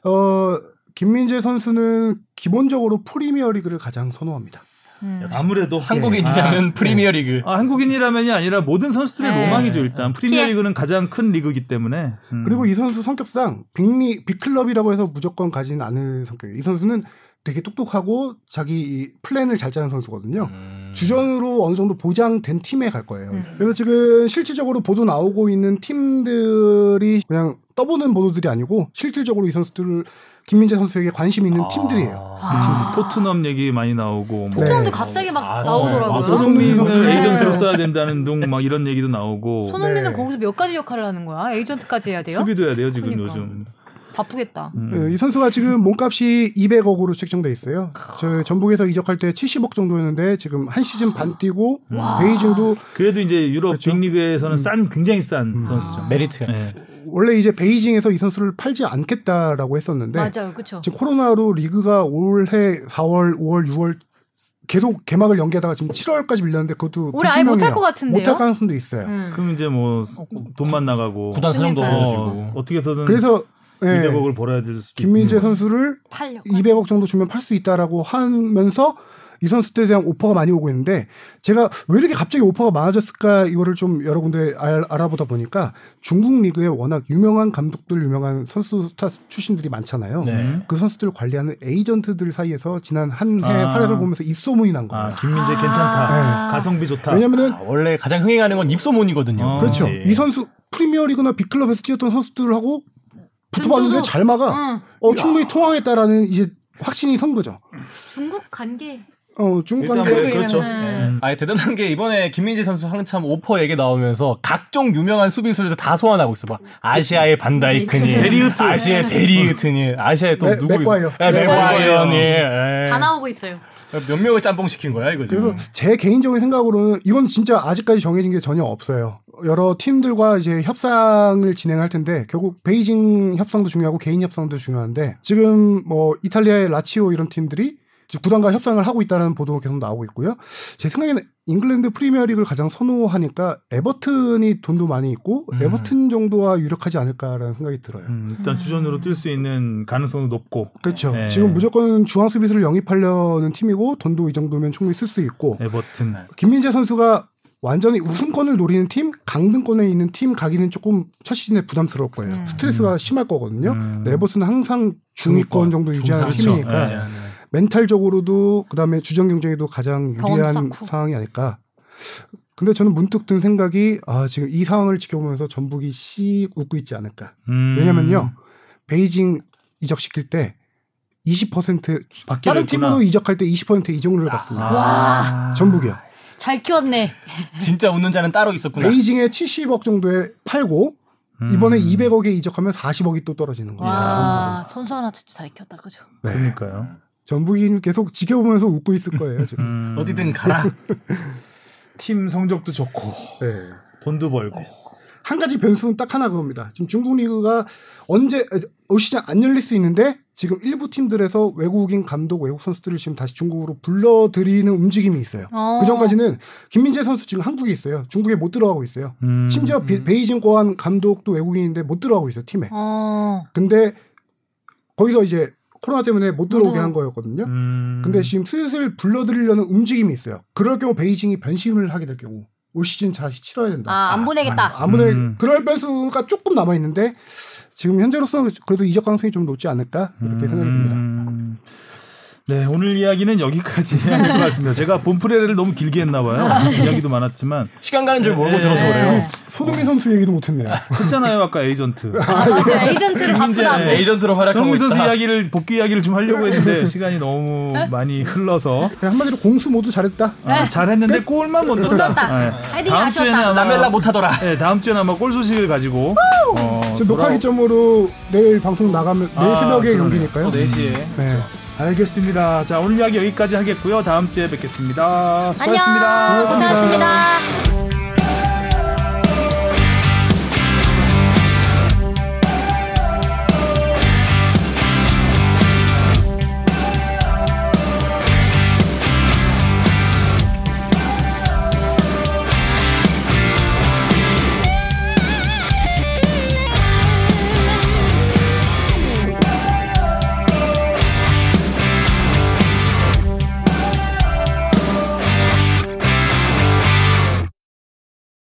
어 김민재 선수는 기본적으로 프리미어리그를 가장 선호합니다. 음. 아무래도 한국인이라면 프리미어리그. 아, 한국인이라면이 아니라 모든 선수들의 네. 로망이죠 일단 프리미어리그는 가장 큰 리그이기 때문에 음. 그리고 이 선수 성격상 빅리 빅클럽이라고 해서 무조건 가지는 않은 성격이에요. 이 선수는 되게 똑똑하고 자기 이 플랜을 잘 짜는 선수거든요. 음. 주전으로 어느 정도 보장된 팀에 갈 거예요. 음. 그래서 지금 실질적으로 보도 나오고 있는 팀들이 그냥 떠보는 보도들이 아니고 실질적으로 이 선수들을 김민재 선수에게 관심 있는 팀들이에요. 아. 토트넘 얘기 많이 나오고 뭐 토트넘도 네. 갑자기 막 아, 나오더라고요. 아, 손흥민을 손흥민 네. 에이전트로 써야 된다는 둥 막 이런 얘기도 나오고 손흥민은 네. 거기서 몇 가지 역할을 하는 거야? 에이전트까지 해야 돼요? 수비도 해야 돼요 지금 그러니까. 요즘. 바쁘겠다. 음. 예, 이 선수가 지금 몸값이 200억으로 책정돼 있어요. 저 전북에서 이적할 때 70억 정도였는데 지금 한 시즌 반 뛰고 베이징도 그래도 이제 유럽 그렇죠. 빅리그에서는 싼 굉장히 싼 음. 선수죠. 메리트. 네. 원래 이제 베이징에서 이 선수를 팔지 않겠다라고 했었는데 맞아요, 그렇죠. 지금 코로나로 리그가 올해 4월, 5월, 6월 계속 개막을 연기하다가 지금 7월까지 밀렸는데 그것도 올해 아예 못할. 것 같은데요? 못할 가능성도 있어요. 음. 그럼 이제 뭐 돈만 나가고 구단 사정도. 어려워지고. 어, 어떻게 해서든 그래서 예, 200억을 벌어야 될 수도 김민재. 선수를 팔려. 200억 정도 주면 팔 수 있다라고 하면서 이 선수들에 대한 오퍼가 많이 오고 있는데 제가 왜 이렇게 갑자기 오퍼가 많아졌을까 이거를 좀 여러 군데 알, 알아보다 보니까 중국 리그에 워낙 유명한 감독들 유명한 선수 스타 출신들이 많잖아요. 네. 그 선수들을 관리하는 에이전트들 사이에서 지난 한해 아. 활약을 보면서 입소문이 난 거예요. 아 김민재 아. 괜찮다. 네. 가성비 좋다. 왜냐면은 아, 원래 가장 흥행하는 건 입소문이거든요. 어. 그렇죠. 그렇지. 이 선수 프리미어리그나 빅클럽에서 뛰었던 선수들하고 붙어봤는데 잘 막아. 응. 어, 충분히 통하겠다라는 이제 확신이 선 거죠. 중국 간계. 어, 중국 일단 뭐 그렇죠. 네. 아니 대단한 게 이번에 김민재 선수 한참 오퍼 얘기 나오면서 각종 유명한 수비수들 다 소환하고 있어. 막 아시아의 반다이크니, 데리흐트. 아시아의 데리흐트니, 아시아의 또 맥- 누구 맥과이어. 있어? 예, 맥과이어니. 예. 다 나오고 있어요. 몇 명을 짬뽕 시킨 거야 이거 지금. 그래서 제 개인적인 생각으로는 이건 진짜 아직까지 정해진 게 전혀 없어요. 여러 팀들과 이제 협상을 진행할 텐데 결국 베이징 협상도 중요하고 개인 협상도 중요한데 지금 뭐 이탈리아의 라치오 이런 팀들이 구단과 협상을 하고 있다는 보도가 계속 나오고 있고요. 제 생각에는 잉글랜드 프리미어리그를 가장 선호하니까 에버튼이 돈도 많이 있고 음. 에버튼 정도와 유력하지 않을까라는 생각이 들어요. 음, 일단 주전으로 뛸 수 있는 가능성도 높고 그렇죠. 네. 지금 무조건 중앙 수비수를 영입하려는 팀이고 돈도 이 정도면 충분히 쓸 수 있고 에버튼. 김민재 선수가 완전히 우승권을 노리는 팀, 강등권에 있는 팀 가기는 조금 첫 시즌에 부담스러울 거예요. 음. 스트레스가 심할 거거든요. 음. 네버스는 항상 중위권 정도 유지하는 중상. 팀이니까 네. 멘탈적으로도 그다음에 주전 경쟁에도 가장 유리한 쌓고. 상황이 아닐까. 근데 저는 문득 든 생각이 아 지금 이 상황을 지켜보면서 전북이 씩 웃고 있지 않을까. 음. 왜냐면요 베이징 이적시킬 때 20% 받기로 다른 했구나. 팀으로 이적할 때 20% 이적률을 받습니다. 아. 전북이요. 잘 키웠네. 진짜 웃는 자는 따로 있었구나. 베이징에 70억 정도에 팔고 음. 이번에 200억에 이적하면 40억이 또 떨어지는 거죠. 와, 선수 하나 진짜 잘 키웠다, 그죠? 네. 그러니까요. 전북인 계속 지켜보면서 웃고 있을 거예요. 지금. 음. [laughs] 어디든 가라. [laughs] 팀 성적도 좋고 네. 돈도 벌고. 한 가지 변수는 딱 하나 그겁니다. 지금 중국 리그가 언제 올 시즌 안 열릴 수 있는데 지금 일부 팀들에서 외국인 감독, 외국 선수들을 지금 다시 중국으로 불러들이는 움직임이 있어요. 어. 그 전까지는 김민재 선수 지금 한국에 있어요. 중국에 못 들어가고 있어요. 음. 심지어 비- 베이징 고안 감독도 외국인인데 못 들어가고 있어요 팀에. 어. 근데 거기서 이제 코로나 때문에 못 들어오게 들어오- 한 거였거든요. 음. 근데 지금 슬슬 불러들이려는 움직임이 있어요. 그럴 경우 베이징이 변심을 하게 될 경우 올 시즌 다시 치러야 된다. 아, 안 보내겠다. 아무래 음. 그럴 변수가 조금 남아 있는데 지금 현재로서는 그래도 이적 가능성이 좀 높지 않을까 이렇게 생각이 듭니다. 음. 네, 오늘 이야기는 여기까지 [laughs] 해야 될 것 같습니다. 제가 본프레를 너무 길게 했나 봐요. 이야기도 많았지만 시간 가는 줄 모르고 네. 들어서 그래요. 손흥민 선수 얘기도 못했네요. 했잖아요 아까 에이전트. 맞아요. 에이전트를 바꾸다고. 에이전트로 활약하고 손흥민 선수 있다. 이야기를 복귀 이야기를 좀 하려고 했는데 시간이 너무 많이 흘러서 한마디로 공수 모두 잘했다. 아, 잘했는데 골만 못 넣었다. 네. 다음. 주에는 아마 라멜라 못하더라. 네, 다음 주에는 아마 골 소식을 가지고 어, 지금 녹화 돌아오- 기점으로 내일 방송 나가면 내일 아, 새벽에. 경기니까요. 또 4시에. 네. 알겠습니다. 자 오늘 이야기 여기까지 하겠고요. 다음 주에 뵙겠습니다. 수고하셨습니다. 안녕. 수고하셨습니다. 고생하셨습니다.